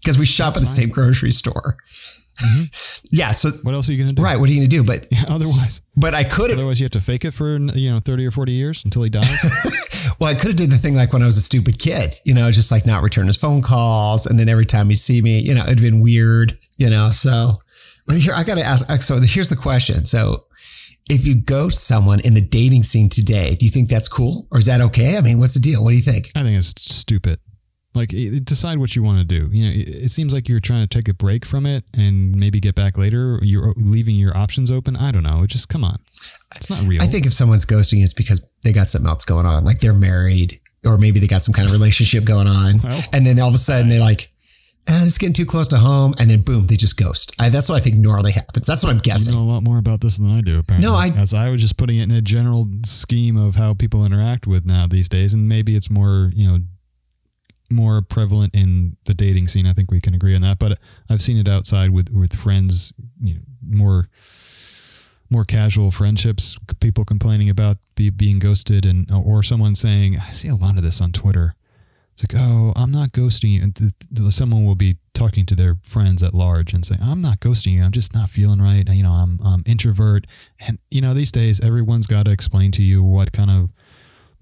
Because we shop at the same grocery store. Mm-hmm. yeah. So What else are you going to do? right, what are you gonna do? But Otherwise, but I could otherwise you have to fake it for you know thirty or forty years until he dies. Well, I could have did the thing like when I was a stupid kid, you know, just like not return his phone calls, and then every time he see me, you know, it'd been weird, you know. So, but here I got to ask. So here's the question. So, if you ghost someone in the dating scene today, do you think that's cool, or is that okay? I mean, what's the deal? What do you think? I think it's stupid. Like decide what you want to do. You know, it, it seems like you're trying to take a break from it and maybe get back later. You're leaving your options open. I don't know. It just come on. It's not real. I think if someone's ghosting, it's because they got something else going on, like they're married, or maybe they got some kind of relationship going on, Well. and then all of a sudden they're like, ah, "This is getting too close to home," and then boom, they just ghost. I, that's what I think normally happens. That's what I'm guessing. you know a lot more about this than I do. Apparently, No, I- as I was just putting it in a general scheme of how people interact with now these days, and maybe it's more you know more prevalent in the dating scene. I think we can agree on that. But I've seen it outside with with friends, you know, more more casual friendships, people complaining about be, being ghosted, and uh, or someone saying, I see a lot of this on Twitter. It's like, oh, I'm not ghosting you. And th- th- someone will be talking to their friends at large and say, I'm not ghosting you. I'm just not feeling right. You know, I'm, I'm introvert. And, you know, these days, everyone's got to explain to you what kind of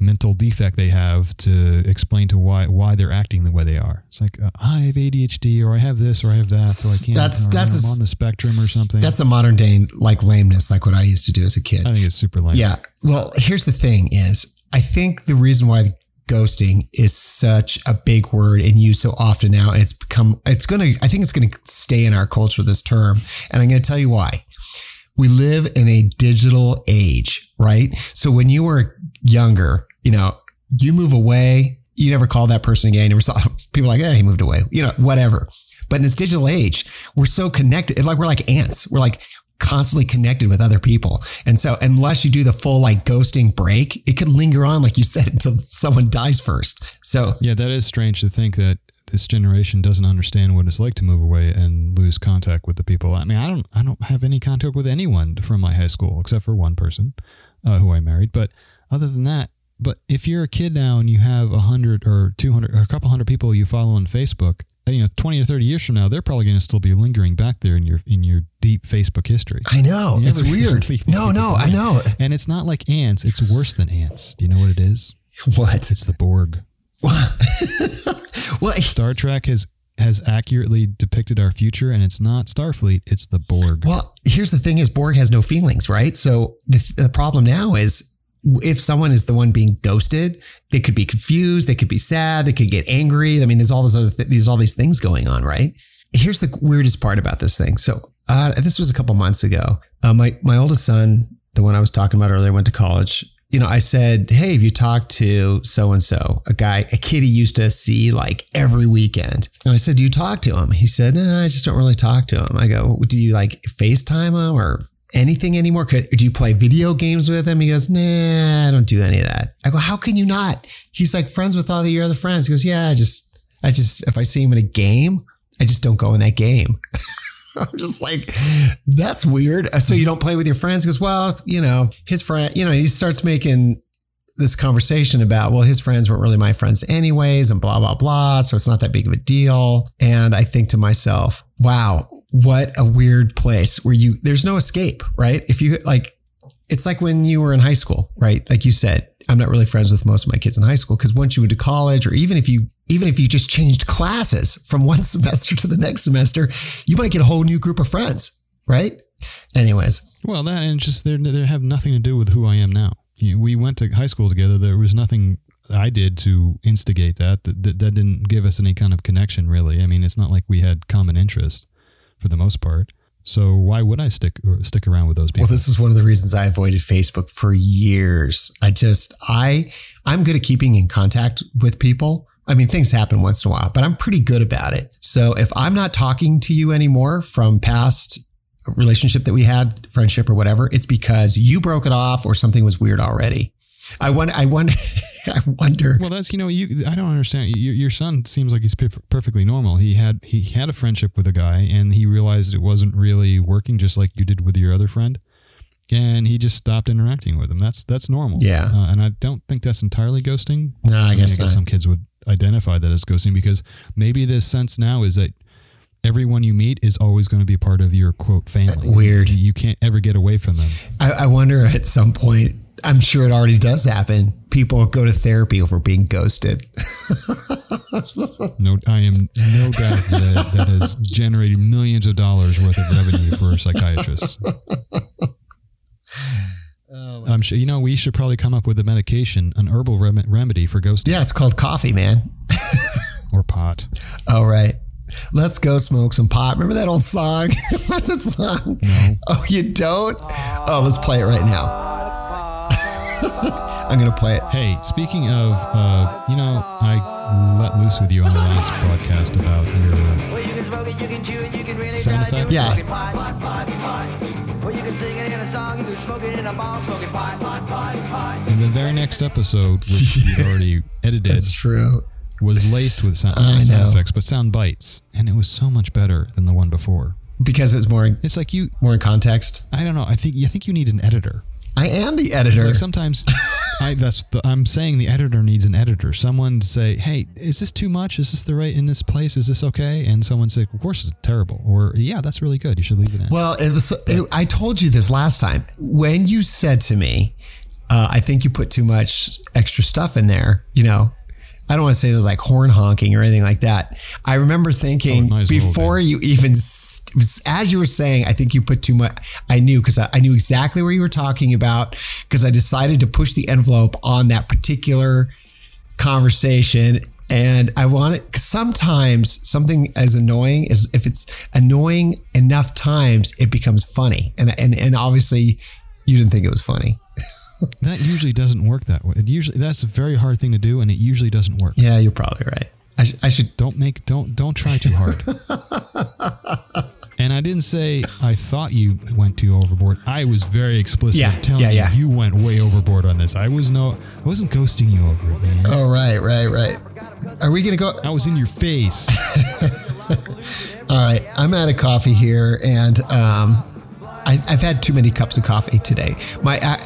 mental defect they have to explain to why why they're acting the way they are. It's like uh, I have ADHD or I have this or I have that, so I can't. That's- or that's I'm a- on the spectrum or something. That's a modern day like lameness, like what I used to do as a kid. I think it's super lame. Yeah. Well, here's the thing is I think the reason why ghosting is such a big word and used so often now, and it's become, it's going to, I think it's going to stay in our culture, this term. And I'm going to tell you why. We live in a digital age, right? So when you were younger, you know, you move away, you never call that person again. You never saw people like, yeah, he moved away, you know, whatever. But in this digital age, we're so connected. Like we're like ants. We're like constantly connected with other people. And so unless you do the full like ghosting break, it could linger on, like you said, until someone dies first. So Yeah, that is strange to think that this generation doesn't understand what it's like to move away and lose contact with the people. I mean, I don't, I don't have any contact with anyone from my high school except for one person uh, who I married. But other than that, but if you're a kid now and you have a hundred or two hundred or a couple hundred people you follow on Facebook, you know, twenty or thirty years from now, they're probably going to still be lingering back there in your in your deep Facebook history. I know You it's weird. No, no, I know. And it's not like ants; it's worse than ants. Do you know what it is? What? It's the Borg. Well, Star Trek has has accurately depicted our future, and it's not Starfleet; it's the Borg. Well, here's the thing: is Borg has no feelings, right? So the, the problem now is if someone is the one being ghosted, they could be confused, they could be sad, they could get angry. I mean, there's all those other th- there's all these things going on, right? Here's the weirdest part about this thing. So uh, this was a couple months ago. Uh, my my oldest son, the one I was talking about earlier, went to college. You know, I said, "Hey, have you talked to so and so, a guy, a kid he used to see like every weekend?" And I said, "Do you talk to him?" He said, "No, I just don't really talk to him." I go, "Do you like FaceTime him or anything anymore? Could, do you play video games with him?" He goes, "Nah, I don't do any of that." I go, "How can you not?" He's like friends with all the your other friends. He goes, "Yeah, I just, I just, if I see him in a game, I just don't go in that game." I'm just like, that's weird. Uh, so you don't play with your friends? Because, well, you know, his friend, you know, he starts making this conversation about, well, his friends weren't really my friends anyways, and blah, blah, blah. So it's not that big of a deal. And I think to myself, wow, what a weird place where you, there's no escape, right? If you like, it's like when you were in high school, right? Like you said, I'm not really friends with most of my kids in high school because once you went to college, or even if you even if you just changed classes from one semester to the next semester, you might get a whole new group of friends, right? Anyways, Well, that and just they they have nothing to do with who I am now. We went to high school together. There was nothing I did to instigate that. That, that. that didn't give us any kind of connection, really. I mean, it's not like we had common interest for the most part. So why would I stick or stick around with those people? well, this is one of the reasons I avoided Facebook for years. I just I I'm good at keeping in contact with people. I mean, things happen once in a while, but I'm pretty good about it. So if I'm not talking to you anymore from past relationship that we had, friendship or whatever, it's because you broke it off or something was weird already. I wonder. I wonder. I wonder. Well, that's you know you. I don't understand. Your, your son seems like he's perf- perfectly normal. He had he had a friendship with a guy, and he realized it wasn't really working, just like you did with your other friend, and he just stopped interacting with him. That's that's normal. Yeah. uh, and I don't think that's entirely ghosting. No, I mean, guess I guess some kids would identify that as ghosting because maybe the sense now is that everyone you meet is always going to be part of your quote family. Weird. You, you can't ever get away from them. I, I wonder at some point. I'm sure it already does happen. People go to therapy over being ghosted. No, I am no doubt that that has generated millions of dollars worth of revenue for psychiatrists. Oh, I'm sure you know we should probably come up with a medication, an herbal rem- remedy for ghosting yeah, it's called coffee, man. or pot. All right. Let's go smoke some pot. Remember that old song? What's that song? No. Oh, you don't? Oh, let's play it right now. I'm going to play it. Hey, speaking of, uh, you know, I let loose with you on the last broadcast about your uh, you can smoke it, you can chew it, you can really Sound effects? Yeah. can smoke it, pot, pot, pot, pot. Well, you can sing in a song, you can smoke in a bong, smoke it pot, pot, pot, pot. in the very next episode, which you already edited, It's true. was laced with sound, sound effects, but sound bites, and it was so much better than the one before. because it's more. It's like you. more in context. I don't know. I think I think you need an editor. I am the editor. like sometimes I that's the, I'm saying the editor needs an editor. Someone to say, "Hey, is this too much? Is this the right in this place? Is this okay?" And someone say, "Of course, it's terrible," or "Yeah, that's really good. You should leave it in." Well, it was. It, I told you this last time when you said to me, uh, "I think you put too much extra stuff in there." You know, I don't want to say it was like horn honking or anything like that. I remember thinking Oh, as well before you even, as you were saying, I think you put too much. I knew because I, I knew exactly what you were talking about because I decided to push the envelope on that particular conversation and I want it sometimes something as annoying is if it's annoying enough times it becomes funny and and and obviously you didn't think it was funny that usually doesn't work that way. It usually that's a very hard thing to do, and it usually doesn't work. yeah you're probably right I, sh- I should Don't make don't don't try too hard. and I didn't say I thought you went too overboard. I was very explicit Yeah, telling yeah, yeah. you you went way overboard on this. I was no I wasn't ghosting you over it, man. oh right right right are we gonna go I was in your face. all right I'm out of coffee here and um I, I've had too many cups of coffee today my uh,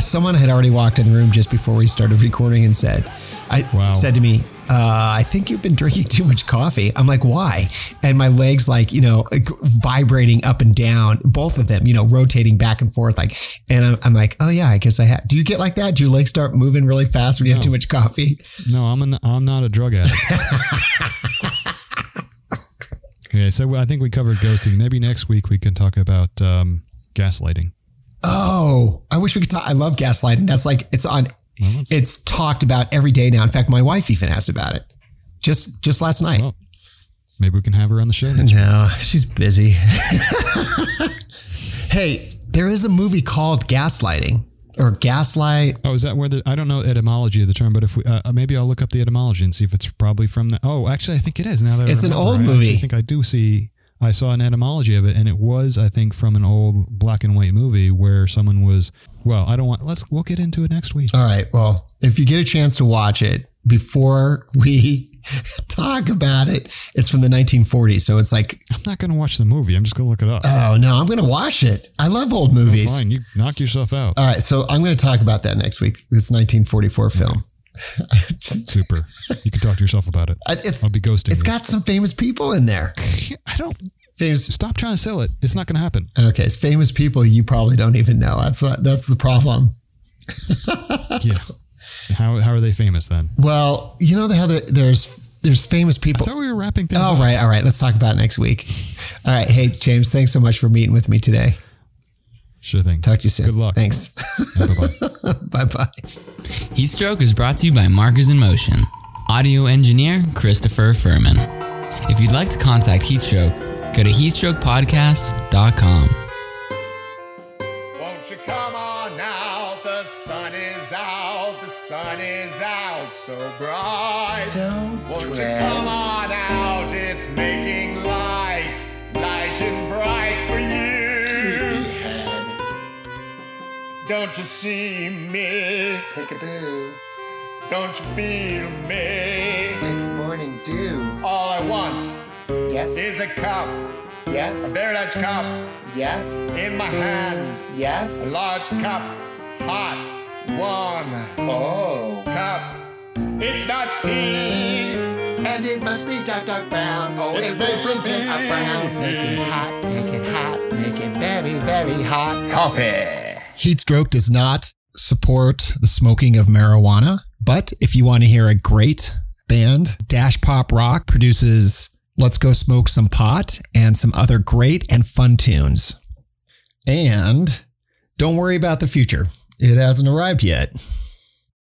someone had already walked in the room just before we started recording and said I Wow. said to me uh, I think you've been drinking too much coffee. I'm like, why? And my legs, like, you know, like, vibrating up and down, both of them, you know, rotating back and forth. Like, and I'm, I'm like, oh, yeah, I guess I had. Do you get like that? Do your legs start moving really fast when you have too much coffee? No, I'm an, I'm not a drug addict. okay, so I think we covered ghosting. Maybe next week we can talk about um, gaslighting. Oh, I wish we could talk. I love gaslighting. That's like, it's on, it's- talked about every day now. In fact, my wife even asked about it just, just last night. Well, maybe we can have her on the show. No, she's busy. hey, there is a movie called Gaslighting or Gaslight. Oh, is that where the I don't know etymology of the term, but if we uh, maybe I'll look up the etymology and see if it's probably from the. Oh, actually, I think it is. Now that I It's an remember, old I movie. think I do see. I saw an etymology of it, and it was I think from an old black and white movie where someone was. Well, I don't want. Let's we'll get into it next week. All right. Well, if you get a chance to watch it before we talk about it, it's from the 1940s. So it's like, I'm not going to watch the movie. I'm just going to look it up. oh no, I'm going to watch it. I love old movies. Fine, you knock yourself out. All right. So I'm going to talk about that next week. This 1944 film. Super. You can talk to yourself about it. it's, I'll be ghosting. it's you. got some famous people in there. I don't. Famous Stop trying to sell it. It's not going to happen. Okay, it's famous people you probably don't even know. That's what that's the problem. Yeah. How how are they famous then? Well, you know how the, there's there's famous I people. thought we were wrapping things All up. right, all right. Let's talk about it next week. All right. Hey, James, thanks so much for meeting with me today. Sure thing. Talk to you soon. Good luck. Thanks. Bye-bye. bye bye. Heatstroke is brought to you by Markers in Motion. Audio engineer Christopher Furman. If you'd like to contact Heatstroke, go to heatstrokepodcast.com. Don't you see me? peekaboo, Don't you feel me? it's morning dew. All I want Yes, is a cup, Yes. a very large cup yes, in my hand. Yes. A large cup, hot, warm Oh, cup. It's not tea. and it must be dark, dark brown. Oh, It's it will bring up brown. Make it hot, make it hot, make it very, very hot. Coffee. Heatstroke does not support the smoking of marijuana, but if you want to hear a great band, Dash Rip Rock produces Let's Go Smoke Some Pot and some other great and fun tunes. And don't worry about the future. It hasn't arrived yet.